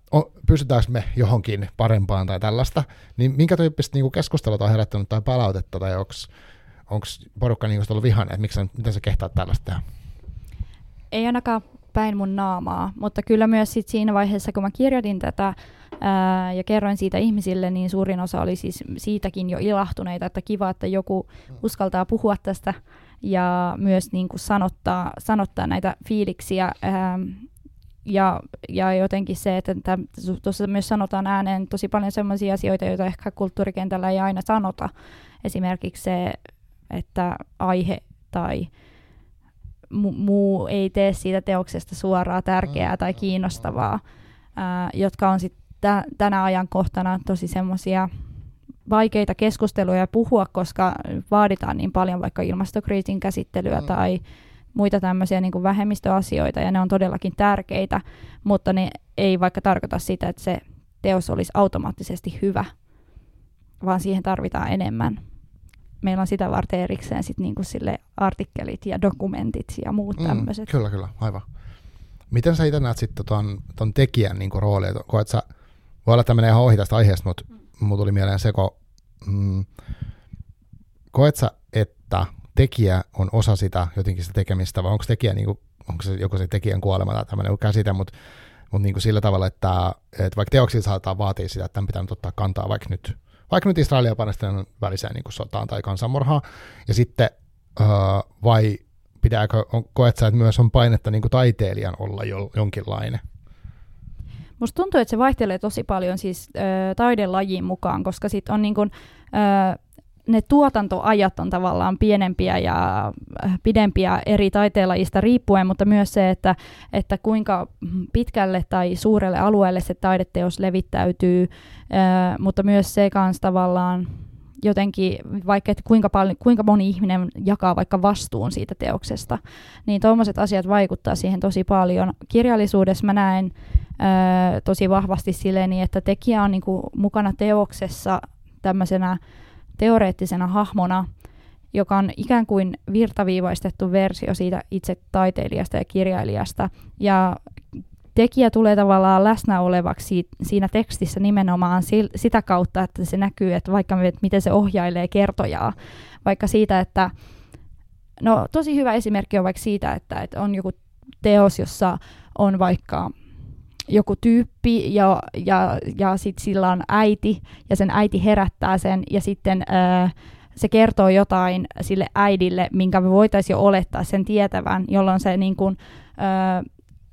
pystytäänkö me johonkin parempaan tai tällaista, niin minkä tyyppistä niinku keskustelua on herättänyt tai palautetta, tai onko porukka niinku ollut vihainen, että miksi, miten sä kehtaat tällaista? Ei ainakaan päin mun naamaa, mutta kyllä myös sit siinä vaiheessa, kun mä kirjoitin tätä ää, ja kerroin siitä ihmisille, niin suurin osa oli siis siitäkin jo ilahtuneita, että kiva, että joku uskaltaa puhua tästä ja myös niin kuin sanottaa, sanottaa näitä fiiliksiä. Ää, ja, ja jotenkin se, että tuossa myös sanotaan ääneen tosi paljon sellaisia asioita, joita ehkä kulttuurikentällä ei aina sanota. Esimerkiksi se, että aihe tai mu- muu ei tee siitä teoksesta suoraa tärkeää tai kiinnostavaa, ää, jotka on sitten tä- tänä ajankohtana tosi semmoisia vaikeita keskusteluja puhua, koska vaaditaan niin paljon vaikka ilmastokriisin käsittelyä mm. tai muita tämmöisiä niin kuin vähemmistöasioita, ja ne on todellakin tärkeitä, mutta ne ei vaikka tarkoita sitä, että se teos olisi automaattisesti hyvä, vaan siihen tarvitaan enemmän. Meillä on sitä varten erikseen sit niin kuin sille artikkelit ja dokumentit ja muut mm, tämmöiset. Kyllä, kyllä, aivan. Miten sä itse näet sitten ton, ton tekijän niin kuin roolia? Koet sä, voi olla tämmöinen ihan ohi tästä aiheesta, mutta mm. tuli mieleen se, kun, mm, koet sä, että tekijä on osa sitä jotenkin sitä tekemistä, vai onko tekijä, niin kuin, onko se joku se tekijän kuolema tai tämmöinen käsite, mutta mutta niin kuin sillä tavalla, että, että vaikka teoksilla saattaa vaatia sitä, että tämän pitää nyt ottaa kantaa vaikka nyt, vaikka nyt Israelin ja Palestinan väliseen niin sotaan tai kansanmurhaan, ja sitten öö, vai pitääkö, on, koet sä, että myös on painetta niin kuin taiteilijan olla jo, jonkinlainen? Musta tuntuu, että se vaihtelee tosi paljon siis ö, taidelajin mukaan, koska sit on niin kuin, ö, ne tuotantoajat on tavallaan pienempiä ja äh, pidempiä eri taiteenlajista riippuen, mutta myös se, että, että kuinka pitkälle tai suurelle alueelle se taideteos levittäytyy, äh, mutta myös se kanssa tavallaan jotenkin, vaikka että kuinka, paljon, kuinka moni ihminen jakaa vaikka vastuun siitä teoksesta, niin tuommoiset asiat vaikuttaa siihen tosi paljon. Kirjallisuudessa mä näen ää, tosi vahvasti silleen, että tekijä on niin kuin, mukana teoksessa tämmöisenä teoreettisena hahmona, joka on ikään kuin virtaviivaistettu versio siitä itse taiteilijasta ja kirjailijasta. Ja tekijä tulee tavallaan läsnä olevaksi siinä tekstissä nimenomaan sitä kautta, että se näkyy, että vaikka miten se ohjailee kertojaa, vaikka siitä, että no tosi hyvä esimerkki on vaikka siitä, että, että on joku teos, jossa on vaikka joku tyyppi ja, ja, ja sitten sillä on äiti ja sen äiti herättää sen ja sitten ää, se kertoo jotain sille äidille, minkä me voitaisiin jo olettaa sen tietävän, jolloin se niin kuin, ää,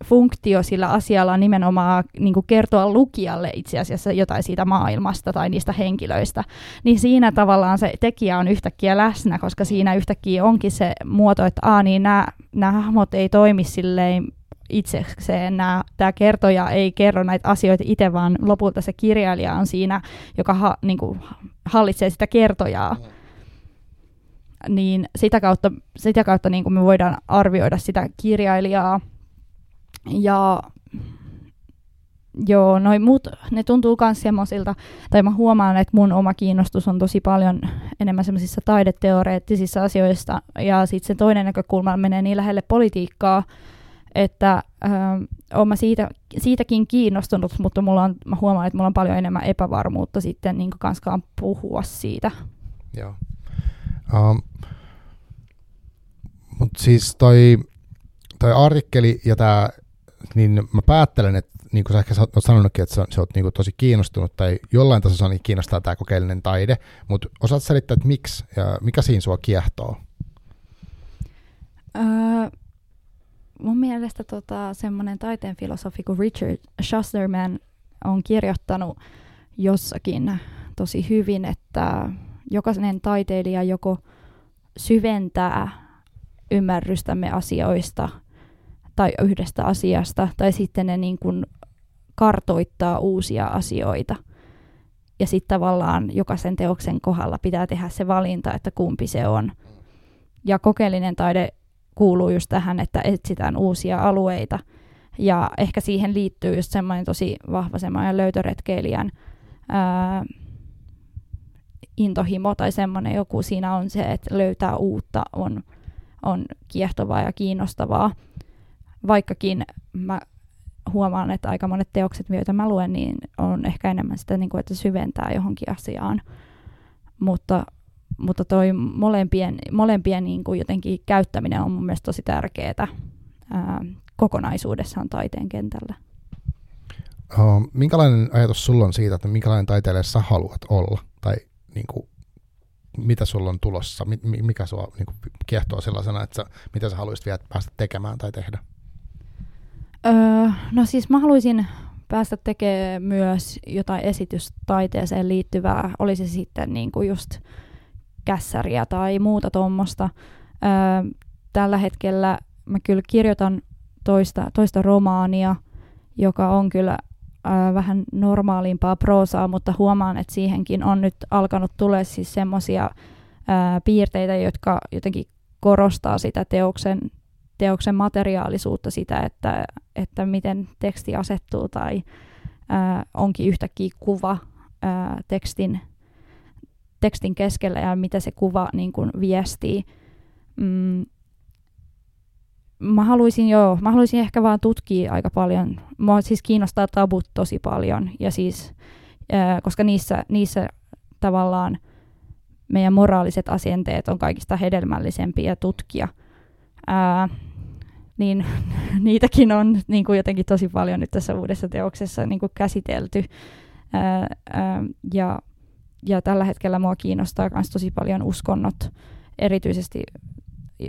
funktio sillä asialla on nimenomaan niin kuin kertoa lukijalle itse asiassa jotain siitä maailmasta tai niistä henkilöistä, niin siinä tavallaan se tekijä on yhtäkkiä läsnä, koska siinä yhtäkkiä onkin se muoto, että Aa, niin nämä, nämä hahmot ei toimi silleen itsekseen. Tämä kertoja ei kerro näitä asioita itse, vaan lopulta se kirjailija on siinä, joka ha, niin kuin, hallitsee sitä kertojaa. Mm. Niin sitä kautta, sitä kautta niin kuin me voidaan arvioida sitä kirjailijaa. Ja joo, noin muut, ne tuntuu myös semmoisilta, tai mä huomaan, että mun oma kiinnostus on tosi paljon enemmän semmoisissa taideteoreettisissa asioista, ja sitten se toinen näkökulma menee niin lähelle politiikkaa, että äh, olen mä siitä, siitäkin kiinnostunut, mutta mulla on, mä huomaan, että mulla on paljon enemmän epävarmuutta sitten niin kanskaan puhua siitä. Joo. Um, mutta siis toi, toi artikkeli ja tämä, niin mä päättelen, että niin kuin sä ehkä oot sanonutkin, että sä, sä oot niin tosi kiinnostunut tai jollain tasolla niin kiinnostaa tämä kokeellinen taide, mutta osaat selittää, että miksi ja mikä siinä sua kiehtoo? Öö, mun mielestä tota, semmoinen taiteen filosofi kuin Richard Schusterman on kirjoittanut jossakin tosi hyvin, että jokainen taiteilija joko syventää ymmärrystämme asioista tai yhdestä asiasta, tai sitten ne niin kuin kartoittaa uusia asioita. Ja sitten tavallaan jokaisen teoksen kohdalla pitää tehdä se valinta, että kumpi se on. Ja kokeellinen taide kuuluu just tähän, että etsitään uusia alueita. Ja ehkä siihen liittyy just semmoinen tosi vahva semmoinen löytöretkeilijän ää, intohimo tai semmoinen joku siinä on se, että löytää uutta on, on kiehtovaa ja kiinnostavaa. Vaikkakin mä huomaan, että aika monet teokset, joita mä luen, niin on ehkä enemmän sitä, niin kuin, että syventää johonkin asiaan. Mutta mutta toi molempien, molempien niin kuin jotenkin käyttäminen on mun mielestä tosi tärkeää ää, kokonaisuudessaan taiteen kentällä. Uh, minkälainen ajatus sulla on siitä, että minkälainen taiteilija sä haluat olla? Tai niin kuin, mitä sulla on tulossa? Mikä sua niin kuin, kiehtoo sellaisena, että sä, mitä sä haluaisit vielä päästä tekemään tai tehdä? Öö, no siis mä haluaisin päästä tekemään myös jotain esitystaiteeseen liittyvää, olisi se sitten niin kuin just kässäriä tai muuta tuommoista. tällä hetkellä mä kyllä kirjoitan toista, toista romaania, joka on kyllä ää, vähän normaalimpaa proosaa, mutta huomaan, että siihenkin on nyt alkanut tulla siis semmoisia piirteitä, jotka jotenkin korostaa sitä teoksen, teoksen materiaalisuutta, sitä, että, että miten teksti asettuu tai ää, onkin yhtäkkiä kuva ää, tekstin tekstin keskellä ja mitä se kuva niin kuin viestii. Mm, mä haluaisin joo, mä haluaisin ehkä vaan tutkia aika paljon. Mua siis kiinnostaa tabut tosi paljon ja siis, ää, koska niissä, niissä tavallaan meidän moraaliset asenteet on kaikista hedelmällisempiä tutkia. Ää, niin niitäkin on niin kuin jotenkin tosi paljon nyt tässä uudessa teoksessa niin kuin käsitelty. Ää, ää, ja ja tällä hetkellä mua kiinnostaa myös tosi paljon uskonnot, erityisesti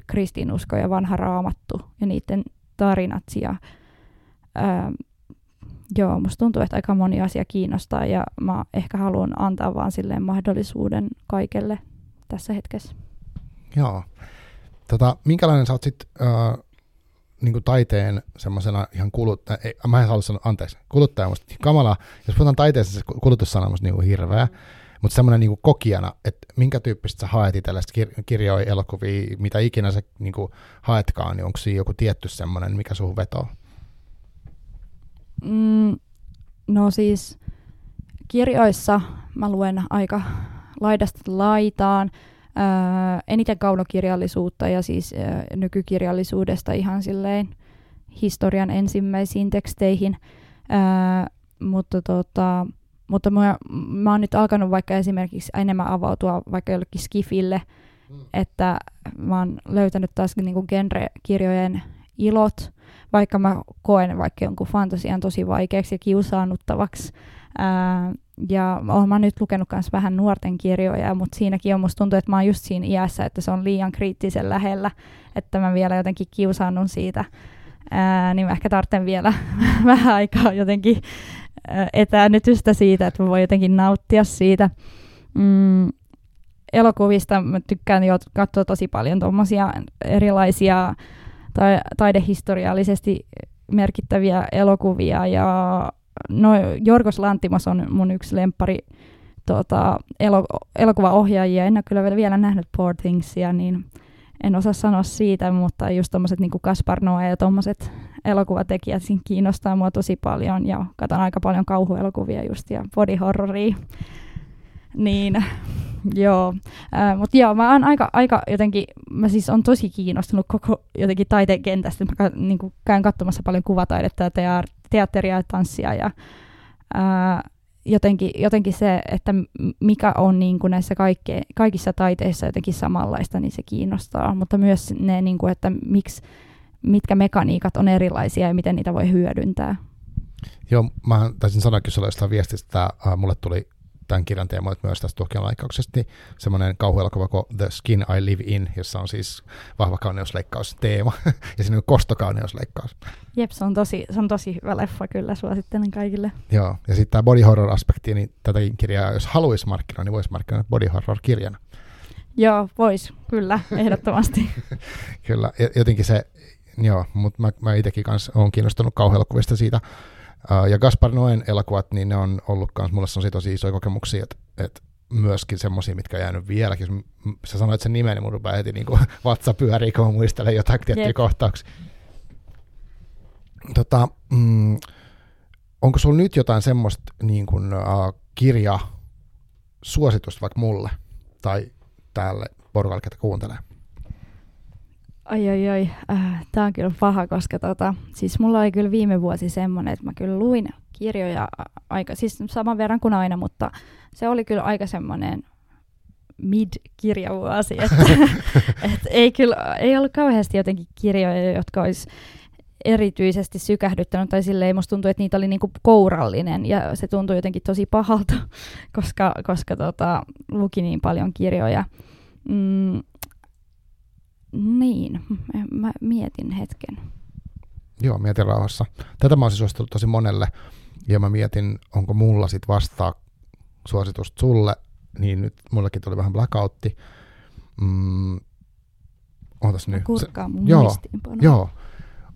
kristinusko ja vanha raamattu ja niiden tarinat. Ja, ää, joo, musta tuntuu, että aika moni asia kiinnostaa ja mä ehkä haluan antaa vaan silleen mahdollisuuden kaikelle tässä hetkessä. Joo. Tota, minkälainen sä oot sit, äh, niin taiteen semmoisena ihan kuluttaja, mä en halua sanoa, anteeksi, kuluttaja musta kamala, jos puhutaan taiteesta, se kulutussana on musta niin hirveä, mm mutta semmoinen niin kokijana, että minkä tyyppistä sä haet tällaista kir- kirjoja, elokuvia, mitä ikinä sä niin kuin haetkaan, niin onko siinä joku tietty semmoinen, mikä suhun vetoo? Mm, no siis kirjoissa mä luen aika laidasta laitaan. Öö, eniten kaunokirjallisuutta ja siis öö, nykykirjallisuudesta ihan silleen historian ensimmäisiin teksteihin. Ää, mutta tota, mutta mä, mä oon nyt alkanut vaikka esimerkiksi enemmän avautua vaikka jollekin skifille, mm. että mä oon löytänyt taas niin genre-kirjojen ilot, vaikka mä koen vaikka jonkun fantasian tosi vaikeaksi ja kiusaannuttavaksi. Ää, ja olen nyt lukenut myös vähän nuorten kirjoja, mutta siinäkin on musta tuntuu, että mä oon just siinä iässä, että se on liian kriittisen lähellä, että mä vielä jotenkin kiusaannun siitä. Ää, niin mä ehkä tarvitsen vielä vähän aikaa jotenkin etäännytystä siitä, että mä voin jotenkin nauttia siitä. Mm, elokuvista mä tykkään jo katsoa tosi paljon tuommoisia erilaisia tai taidehistoriallisesti merkittäviä elokuvia ja no, Jorgos Lantimos on mun yksi lempari tuota, elo, elokuvaohjaajia. En ole kyllä vielä nähnyt Poor Thingsia, niin en osaa sanoa siitä, mutta just tommoset niin Kaspar Noe ja tommoset elokuvatekijät siinä kiinnostaa mua tosi paljon ja katson aika paljon kauhuelokuvia just ja body horroria. Niin, joo. Äh, Mutta joo, mä oon aika, aika jotenkin, mä siis on tosi kiinnostunut koko jotenkin taiteen kentästä. Mä niin käyn katsomassa paljon kuvataidetta ja teatteria ja tanssia ja ää, jotenkin, jotenkin se, että mikä on niin kuin näissä kaikke, kaikissa taiteissa jotenkin samanlaista, niin se kiinnostaa, mutta myös ne, niin kuin, että miksi, mitkä mekaniikat on erilaisia ja miten niitä voi hyödyntää. Joo, mä taisin sanoa kyllä jostain viestistä, että mulle tuli tämän kirjan teemoit myös tästä tuhkion laikauksesta, niin semmoinen kauhuelokuva kuin The Skin I Live In, jossa on siis vahva kauneusleikkaus teema, ja siinä on kostokauneusleikkaus. Jep, se on tosi, se on tosi hyvä leffa, kyllä suosittelen kaikille. Joo, ja sitten tämä body horror-aspekti, niin tätäkin kirjaa, jos haluaisi markkinoida, niin voisi markkinoida body horror-kirjana. Joo, vois, kyllä, ehdottomasti. kyllä, jotenkin se, joo, mutta mä, mä itsekin kanssa olen kiinnostunut kauhuelokuvista siitä, ja Gaspar Noen elokuvat, niin ne on ollut myös, mulle on tosi isoja kokemuksia, että, että myöskin semmoisia, mitkä on jäänyt vieläkin. Sä sanoit sen nimen, niin mun rupeaa heti niin kuin vatsa pyörii, kun muistelen jotain tiettyjä kohtauksia. Tota, mm, onko sulla nyt jotain semmoista niin kuin, uh, kirja suositusta vaikka mulle tai tälle porukalle, ketä kuuntelee? Ai ai ai, äh, tämä on kyllä paha, koska tota, siis mulla oli kyllä viime vuosi semmoinen, että mä kyllä luin kirjoja aika, siis saman verran kuin aina, mutta se oli kyllä aika semmoinen mid-kirjavuosi, että et ei kyllä, ei ollut kauheasti jotenkin kirjoja, jotka olisi erityisesti sykähdyttänyt, tai silleen musta tuntui, että niitä oli niinku kourallinen, ja se tuntui jotenkin tosi pahalta, koska, koska tota, luki niin paljon kirjoja. Mm, niin, mä mietin hetken. Joo, mietin rauhassa. Tätä mä olisin suositellut tosi monelle, ja mä mietin, onko mulla sit vastaa suositusta sulle, niin nyt mullekin tuli vähän blackoutti. Mm, ootas nyt. Kurkkaa mun joo, joo.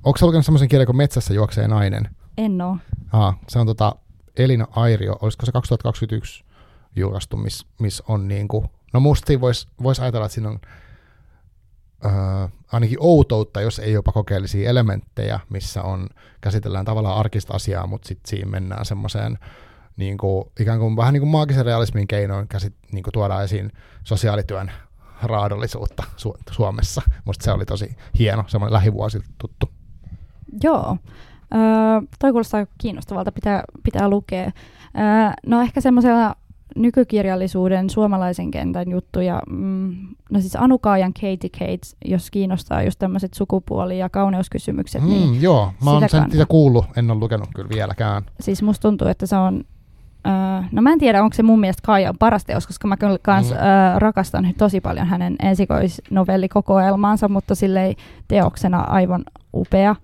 Onko sä lukenut semmoisen kirjan kuin Metsässä juoksee nainen? En oo. Aa, se on tota Elina Airio, olisiko se 2021 julkaistu, missä mis on niinku, no musta voisi vois ajatella, että siinä on äh, ainakin outoutta, jos ei jopa kokeellisia elementtejä, missä on, käsitellään tavallaan arkista asiaa, mutta sitten siinä mennään semmoiseen niin kuin, ikään kuin vähän niin kuin maagisen realismin keinoin käsit, niin kuin tuodaan esiin sosiaalityön raadollisuutta Su- Suomessa. Musta se oli tosi hieno, semmoinen lähivuosilta tuttu. Joo. Öö, toi kuulostaa kiinnostavalta, pitää, pitää lukea. Öö, no ehkä semmoisella nykykirjallisuuden suomalaisen kentän juttuja. Mm, no siis Anukaajan Katie Cates, jos kiinnostaa just tämmöiset sukupuoli- ja kauneuskysymykset. Mm, niin joo, mä oon sen sitä kuullut, en ole lukenut kyllä vieläkään. Siis musta tuntuu, että se on Uh, no mä en tiedä, onko se mun mielestä Kaijan paras teos, koska mä kyllä kans, mm. uh, rakastan tosi paljon hänen ensikoisnovellikokoelmaansa, mutta sille teoksena aivan upea.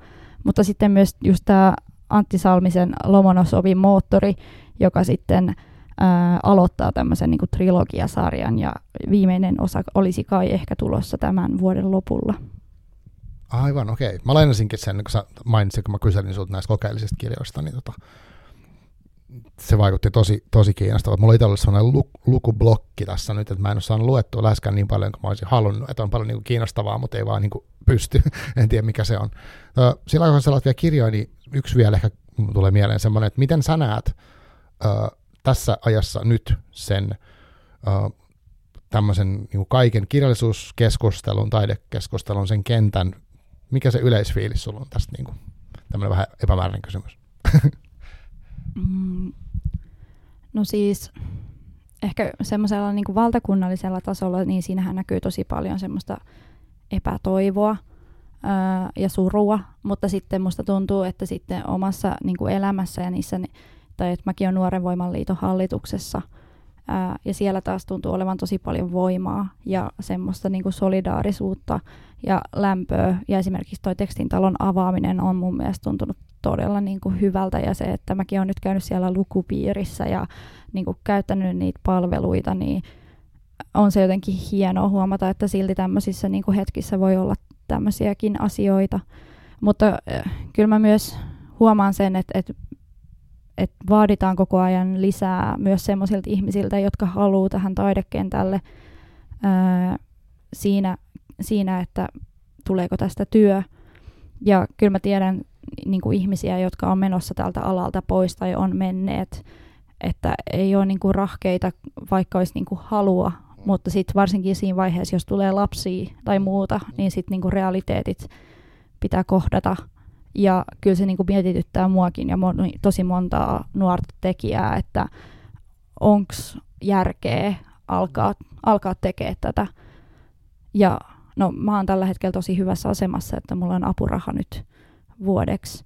Mutta sitten myös just tämä Antti Salmisen Lomonosovin moottori, joka sitten ää, aloittaa tämmöisen niin trilogiasarjan ja viimeinen osa olisi kai ehkä tulossa tämän vuoden lopulla. Aivan, okei. Okay. Mä lainasinkin sen, kun sä mainitsit, kun mä kyselin sinulta näistä kokeellisista kirjoista, niin tota, se vaikutti tosi, tosi kiinnostavalta. Mulla itse ollut sellainen lu- lukublokki tässä nyt, että mä en ole saanut luettua läheskään niin paljon kuin mä olisin halunnut, että on paljon niin kuin kiinnostavaa, mutta ei vaan niin kuin pysty. en tiedä, mikä se on. Sillä kun sä vielä kirjoja, niin yksi vielä ehkä tulee mieleen semmoinen, että miten sä näet tässä ajassa nyt sen tämmöisen niin kaiken kirjallisuuskeskustelun, taidekeskustelun, sen kentän, mikä se yleisfiilis sulla on tästä? Niin kuin? Tämmöinen vähän epämääräinen kysymys. Mm, no siis ehkä semmoisella niin valtakunnallisella tasolla, niin siinähän näkyy tosi paljon semmoista epätoivoa ää, ja surua, mutta sitten musta tuntuu, että sitten omassa niin kuin elämässä ja niissä, tai että mäkin olen Nuoren Voimanliiton hallituksessa, ää, ja siellä taas tuntuu olevan tosi paljon voimaa ja semmoista niin kuin solidaarisuutta ja lämpöä, ja esimerkiksi toi tekstintalon avaaminen on mun mielestä tuntunut todella niin kuin hyvältä, ja se, että mäkin olen nyt käynyt siellä lukupiirissä ja niin kuin käyttänyt niitä palveluita, niin on se jotenkin hienoa huomata, että silti tämmöisissä niin kuin hetkissä voi olla tämmöisiäkin asioita. Mutta äh, kyllä mä myös huomaan sen, että, että, että vaaditaan koko ajan lisää myös semmoisilta ihmisiltä, jotka haluaa tähän taidekentälle ää, siinä, siinä, että tuleeko tästä työ. Ja kyllä mä tiedän niin kuin ihmisiä, jotka on menossa tältä alalta pois tai on menneet, että ei ole niin kuin rahkeita, vaikka olisi niin kuin halua mutta sitten varsinkin siinä vaiheessa, jos tulee lapsia tai muuta, niin sitten niinku realiteetit pitää kohdata. Ja kyllä se niinku mietityttää muakin ja moni, tosi montaa nuorta tekijää, että onko järkeä alkaa, alkaa tekemään tätä. Ja no mä oon tällä hetkellä tosi hyvässä asemassa, että mulla on apuraha nyt vuodeksi.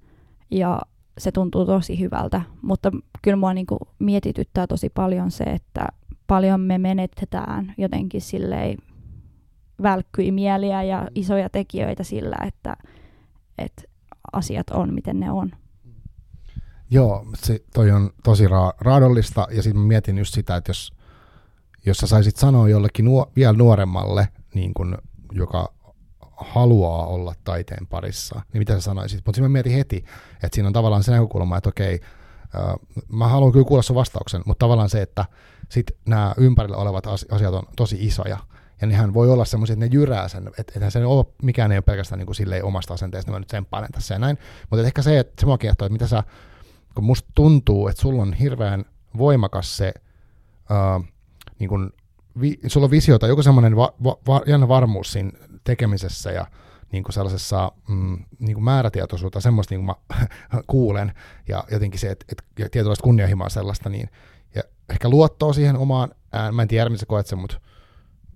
Ja se tuntuu tosi hyvältä, mutta kyllä mua niinku mietityttää tosi paljon se, että paljon me menetetään jotenkin silleen välkkyimieliä ja isoja tekijöitä sillä, että, että asiat on miten ne on. Joo, se, toi on tosi ra- raadollista ja sitten mietin just sitä, että jos, jos sä saisit sanoa jollekin nuo, vielä nuoremmalle, niin kun, joka haluaa olla taiteen parissa, niin mitä sä sanoisit? Mutta sitten mä mietin heti, että siinä on tavallaan se näkökulma, että okei, äh, mä haluan kyllä kuulla sun vastauksen, mutta tavallaan se, että sitten nämä ympärillä olevat asiat on tosi isoja, ja nehän voi olla semmoisia, että ne jyrää sen, että että se ole, mikään ei ole pelkästään niin kuin silleen omasta asenteesta, mä nyt tsemppailen tässä ja näin, mutta ehkä se, että se mua kiehtoo, että mitä sä, kun musta tuntuu, että sulla on hirveän voimakas se, uh, niin kuin, vi, sulla on visio tai joku semmoinen va, va, va, varmuus siinä tekemisessä ja niin kuin sellaisessa mm, niin kuin määrätietoisuutta, semmoista niin kuin mä kuulen, ja jotenkin se, että, että tietynlaista kunnianhimoa sellaista, niin ja ehkä luottoa siihen omaan ään, mä en tiedä, miten sä koet sen, mutta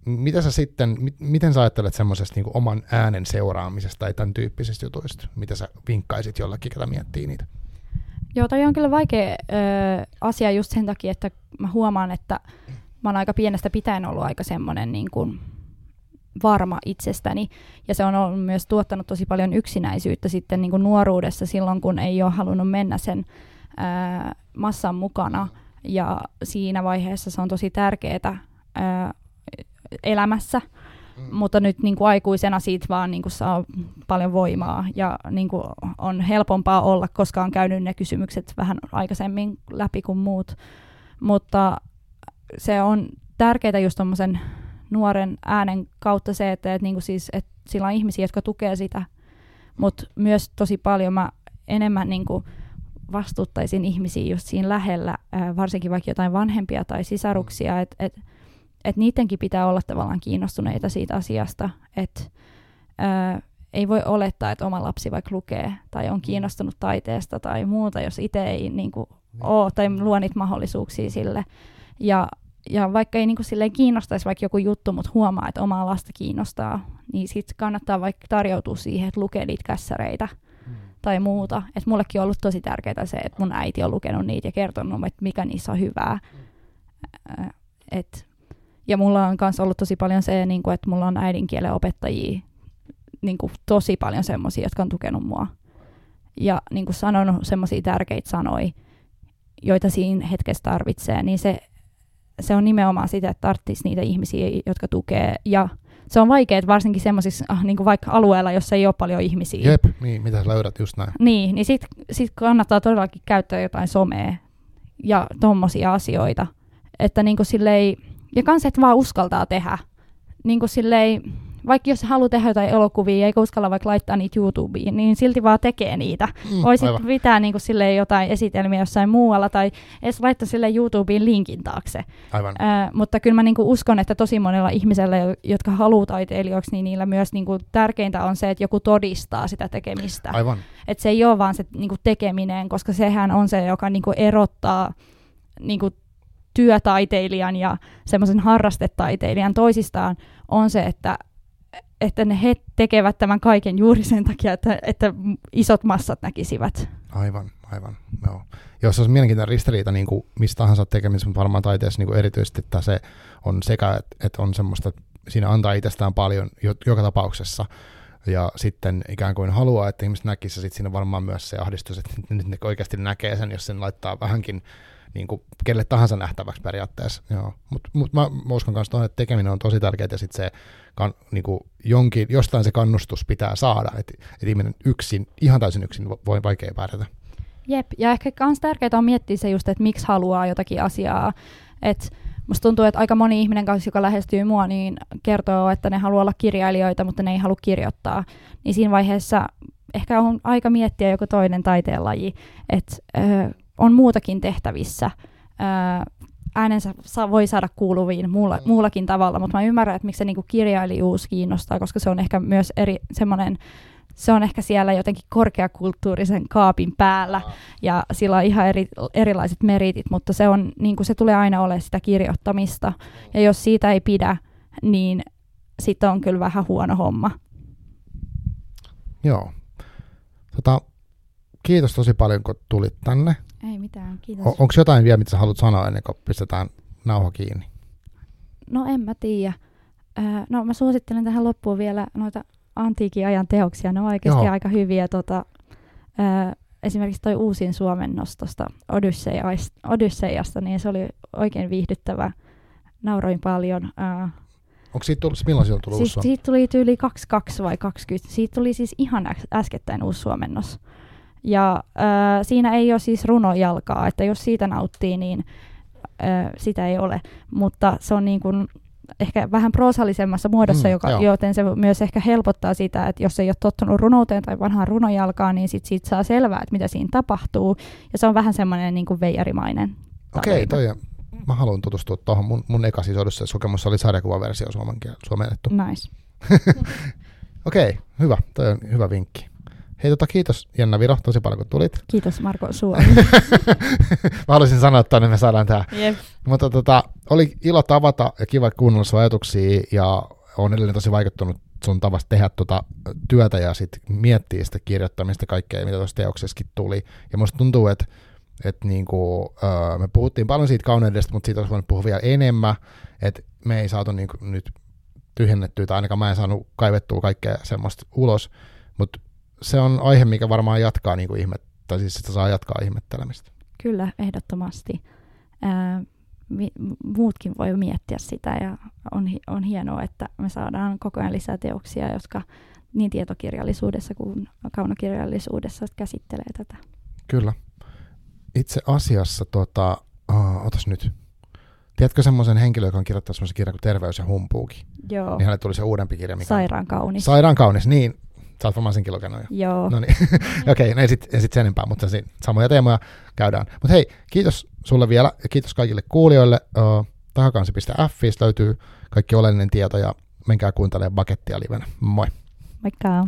mitä sä sitten, mi- miten sä ajattelet semmoisesta niin oman äänen seuraamisesta tai tämän tyyppisistä jutuista? Mitä sä vinkkaisit jollekin, ketä miettii niitä? Joo, toi on kyllä vaikea ö, asia just sen takia, että mä huomaan, että mä oon aika pienestä pitäen ollut aika semmoinen niin kuin varma itsestäni. Ja se on ollut myös tuottanut tosi paljon yksinäisyyttä sitten niin kuin nuoruudessa silloin, kun ei ole halunnut mennä sen ö, massan mukana – ja siinä vaiheessa se on tosi tärkeää ää, elämässä, mm. mutta nyt niin kuin aikuisena siitä vaan niin kuin saa paljon voimaa ja niin kuin on helpompaa olla, koska on käynyt ne kysymykset vähän aikaisemmin läpi kuin muut, mutta se on tärkeää just tuommoisen nuoren äänen kautta se, että, että, niin kuin siis, että sillä on ihmisiä, jotka tukee sitä, mutta myös tosi paljon mä enemmän niin kuin vastuuttaisin ihmisiä just siinä lähellä, varsinkin vaikka jotain vanhempia tai sisaruksia, että et, et niidenkin pitää olla tavallaan kiinnostuneita siitä asiasta, että ei voi olettaa, että oma lapsi vaikka lukee tai on kiinnostunut taiteesta tai muuta, jos itse ei niin kuin, ole tai luo niitä mahdollisuuksia sille. Ja, ja vaikka ei niin kuin, silleen kiinnostaisi vaikka joku juttu, mutta huomaa, että omaa lasta kiinnostaa, niin sitten kannattaa vaikka tarjoutua siihen, että lukee niitä kässäreitä – tai muuta. Et mullekin on ollut tosi tärkeää se, että mun äiti on lukenut niitä ja kertonut, että mikä niissä on hyvää. Et, ja mulla on myös ollut tosi paljon se, niin kuin, että mulla on äidinkielen opettajia niin kuin, tosi paljon semmoisia, jotka on tukenut mua. Ja niin kuin sanonut semmoisia tärkeitä sanoja, joita siinä hetkessä tarvitsee, niin se, se on nimenomaan sitä, että tarvitsisi niitä ihmisiä, jotka tukee ja se on vaikeaa varsinkin semmoisissa ah, niin vaikka alueella, jossa ei ole paljon ihmisiä. Jep, niin, mitä sä löydät just näin. Niin, niin sitten sit kannattaa todellakin käyttää jotain somea ja tommosia asioita. Että niin kuin silleen, ja kans, että vaan uskaltaa tehdä. Niin kuin silleen, vaikka jos haluaa tehdä jotain elokuvia eikä uskalla vaikka laittaa niitä YouTubeen, niin silti vaan tekee niitä. Mm, Voisit aivan. pitää niin jotain esitelmiä jossain muualla tai edes laittaa sille YouTubeen linkin taakse. Aivan. Ää, mutta kyllä mä niin uskon, että tosi monella ihmisellä, jo- jotka haluaa taiteilijoiksi, niin niillä myös niin kuin tärkeintä on se, että joku todistaa sitä tekemistä. Aivan. Että se ei ole vaan se niin tekeminen, koska sehän on se, joka niin erottaa niin työtaiteilijan ja semmoisen harrastetaiteilijan toisistaan, on se, että että ne he tekevät tämän kaiken juuri sen takia, että, että isot massat näkisivät. Aivan, aivan. Joo. Jos olisi mielenkiintoinen ristiriita niin kuin mistä tahansa tekemisessä, mutta varmaan taiteessa niin kuin erityisesti, että se on sekä, että, on semmoista, että siinä antaa itsestään paljon jo, joka tapauksessa, ja sitten ikään kuin haluaa, että ihmiset näkisivät, sitten siinä on varmaan myös se ahdistus, että nyt ne oikeasti näkee sen, jos sen laittaa vähänkin niin kuin kelle tahansa nähtäväksi periaatteessa. Mutta mut mä, mä uskon myös tuohon, että tekeminen on tosi tärkeää ja sitten se kan, niin kuin jonkin, jostain se kannustus pitää saada, että et ihminen yksin, ihan täysin yksin voi vaikea pärjätä. Jep, ja ehkä myös tärkeää on miettiä se just, että miksi haluaa jotakin asiaa. Et musta tuntuu, että aika moni ihminen kanssa, joka lähestyy mua, niin kertoo, että ne haluaa olla kirjailijoita, mutta ne ei halua kirjoittaa. Niin siinä vaiheessa ehkä on aika miettiä joku toinen taiteenlaji, että on muutakin tehtävissä. Äänensä sa- voi saada kuuluviin muulla, muullakin tavalla, mutta mä ymmärrän, että miksi se niinku kirjailijuus kiinnostaa, koska se on ehkä myös eri semmoinen, se on ehkä siellä jotenkin korkeakulttuurisen kaapin päällä ja sillä on ihan eri, erilaiset meritit, mutta se, on, niin kuin se tulee aina olemaan sitä kirjoittamista. Ja jos siitä ei pidä, niin sitten on kyllä vähän huono homma. Joo. Tota, kiitos tosi paljon, kun tulit tänne. Ei mitään, kiitos. O- Onko jotain vielä, mitä sä haluat sanoa ennen kuin pistetään nauha kiinni? No en mä tiedä. Öö, no mä suosittelen tähän loppuun vielä noita antiikin ajan teoksia. Ne on oikeasti Joo. aika hyviä. Tota, öö, esimerkiksi toi uusin suomennos tuosta Odysseiasta, niin se oli oikein viihdyttävä. Nauroin paljon. Öö, Onko siitä tullut, milloin siitä on tullut siis siitä tuli tyyli 22 vai 20. Siitä tuli siis ihan äs- äskettäin uusi suomennos. Ja öö, siinä ei ole siis runojalkaa, että jos siitä nauttii, niin öö, sitä ei ole. Mutta se on niin kuin ehkä vähän proosallisemmassa muodossa, Mm, joka, joo. joten se myös ehkä helpottaa sitä, että jos ei ole tottunut runouteen tai vanhaan runojalkaan, niin sit siitä saa selvää, että mitä siinä tapahtuu. Ja se on vähän semmoinen niin kuin veijarimainen. Okei, tarina. toi, mä haluan tutustua tuohon. Mun, mun eka siis kokemus oli sarjakuvaversio suomennettu. Nice. Okei, hyvä. Toi on hyvä vinkki. Hei, tota, kiitos Jenna Viro tosi paljon, kun tulit. Kiitos Marko Suo. mä haluaisin sanoa, että niin me saadaan tää. Jep. Mutta tota, oli ilo tavata ja kiva kuunnella sun ajatuksia ja on edelleen tosi vaikuttunut sun tavasta tehdä tuota työtä ja sitten miettiä sitä kirjoittamista kaikkea, mitä tuossa teoksessakin tuli. Ja musta tuntuu, että että niinku, öö, me puhuttiin paljon siitä kauneudesta, mutta siitä olisi voinut puhua vielä enemmän, että me ei saatu niinku nyt tyhjennettyä, tai ainakaan mä en saanut kaivettua kaikkea semmoista ulos, mutta se on aihe, mikä varmaan jatkaa niinku ihmet, tai siis sitä saa jatkaa ihmettelemistä. Kyllä, ehdottomasti. Ää, mi- muutkin voi miettiä sitä ja on, hi- on hienoa, että me saadaan koko ajan lisää teoksia, jotka niin tietokirjallisuudessa kuin kaunokirjallisuudessa käsittelee tätä. Kyllä. Itse asiassa, tota, uh, otas nyt. Tiedätkö semmoisen henkilön, joka on kirjoittanut semmoisen kirjan kuin Terveys ja humpuuki? Joo, Niin hänelle tuli se uudempi kirja, mikä sairaan kaunis. Sairaan kaunis, niin. Sä oot varmaan senkin lukenut jo. Joo, No niin, okei, okay, ei sit, ei sit sen enempää, mutta siinä samoja teemoja käydään. Mutta hei, kiitos sulle vielä ja kiitos kaikille kuulijoille. Uh, Tahakansi.fi löytyy kaikki oleellinen tieto ja menkää kuuntelemaan Bakettia livenä. Moi! moikka!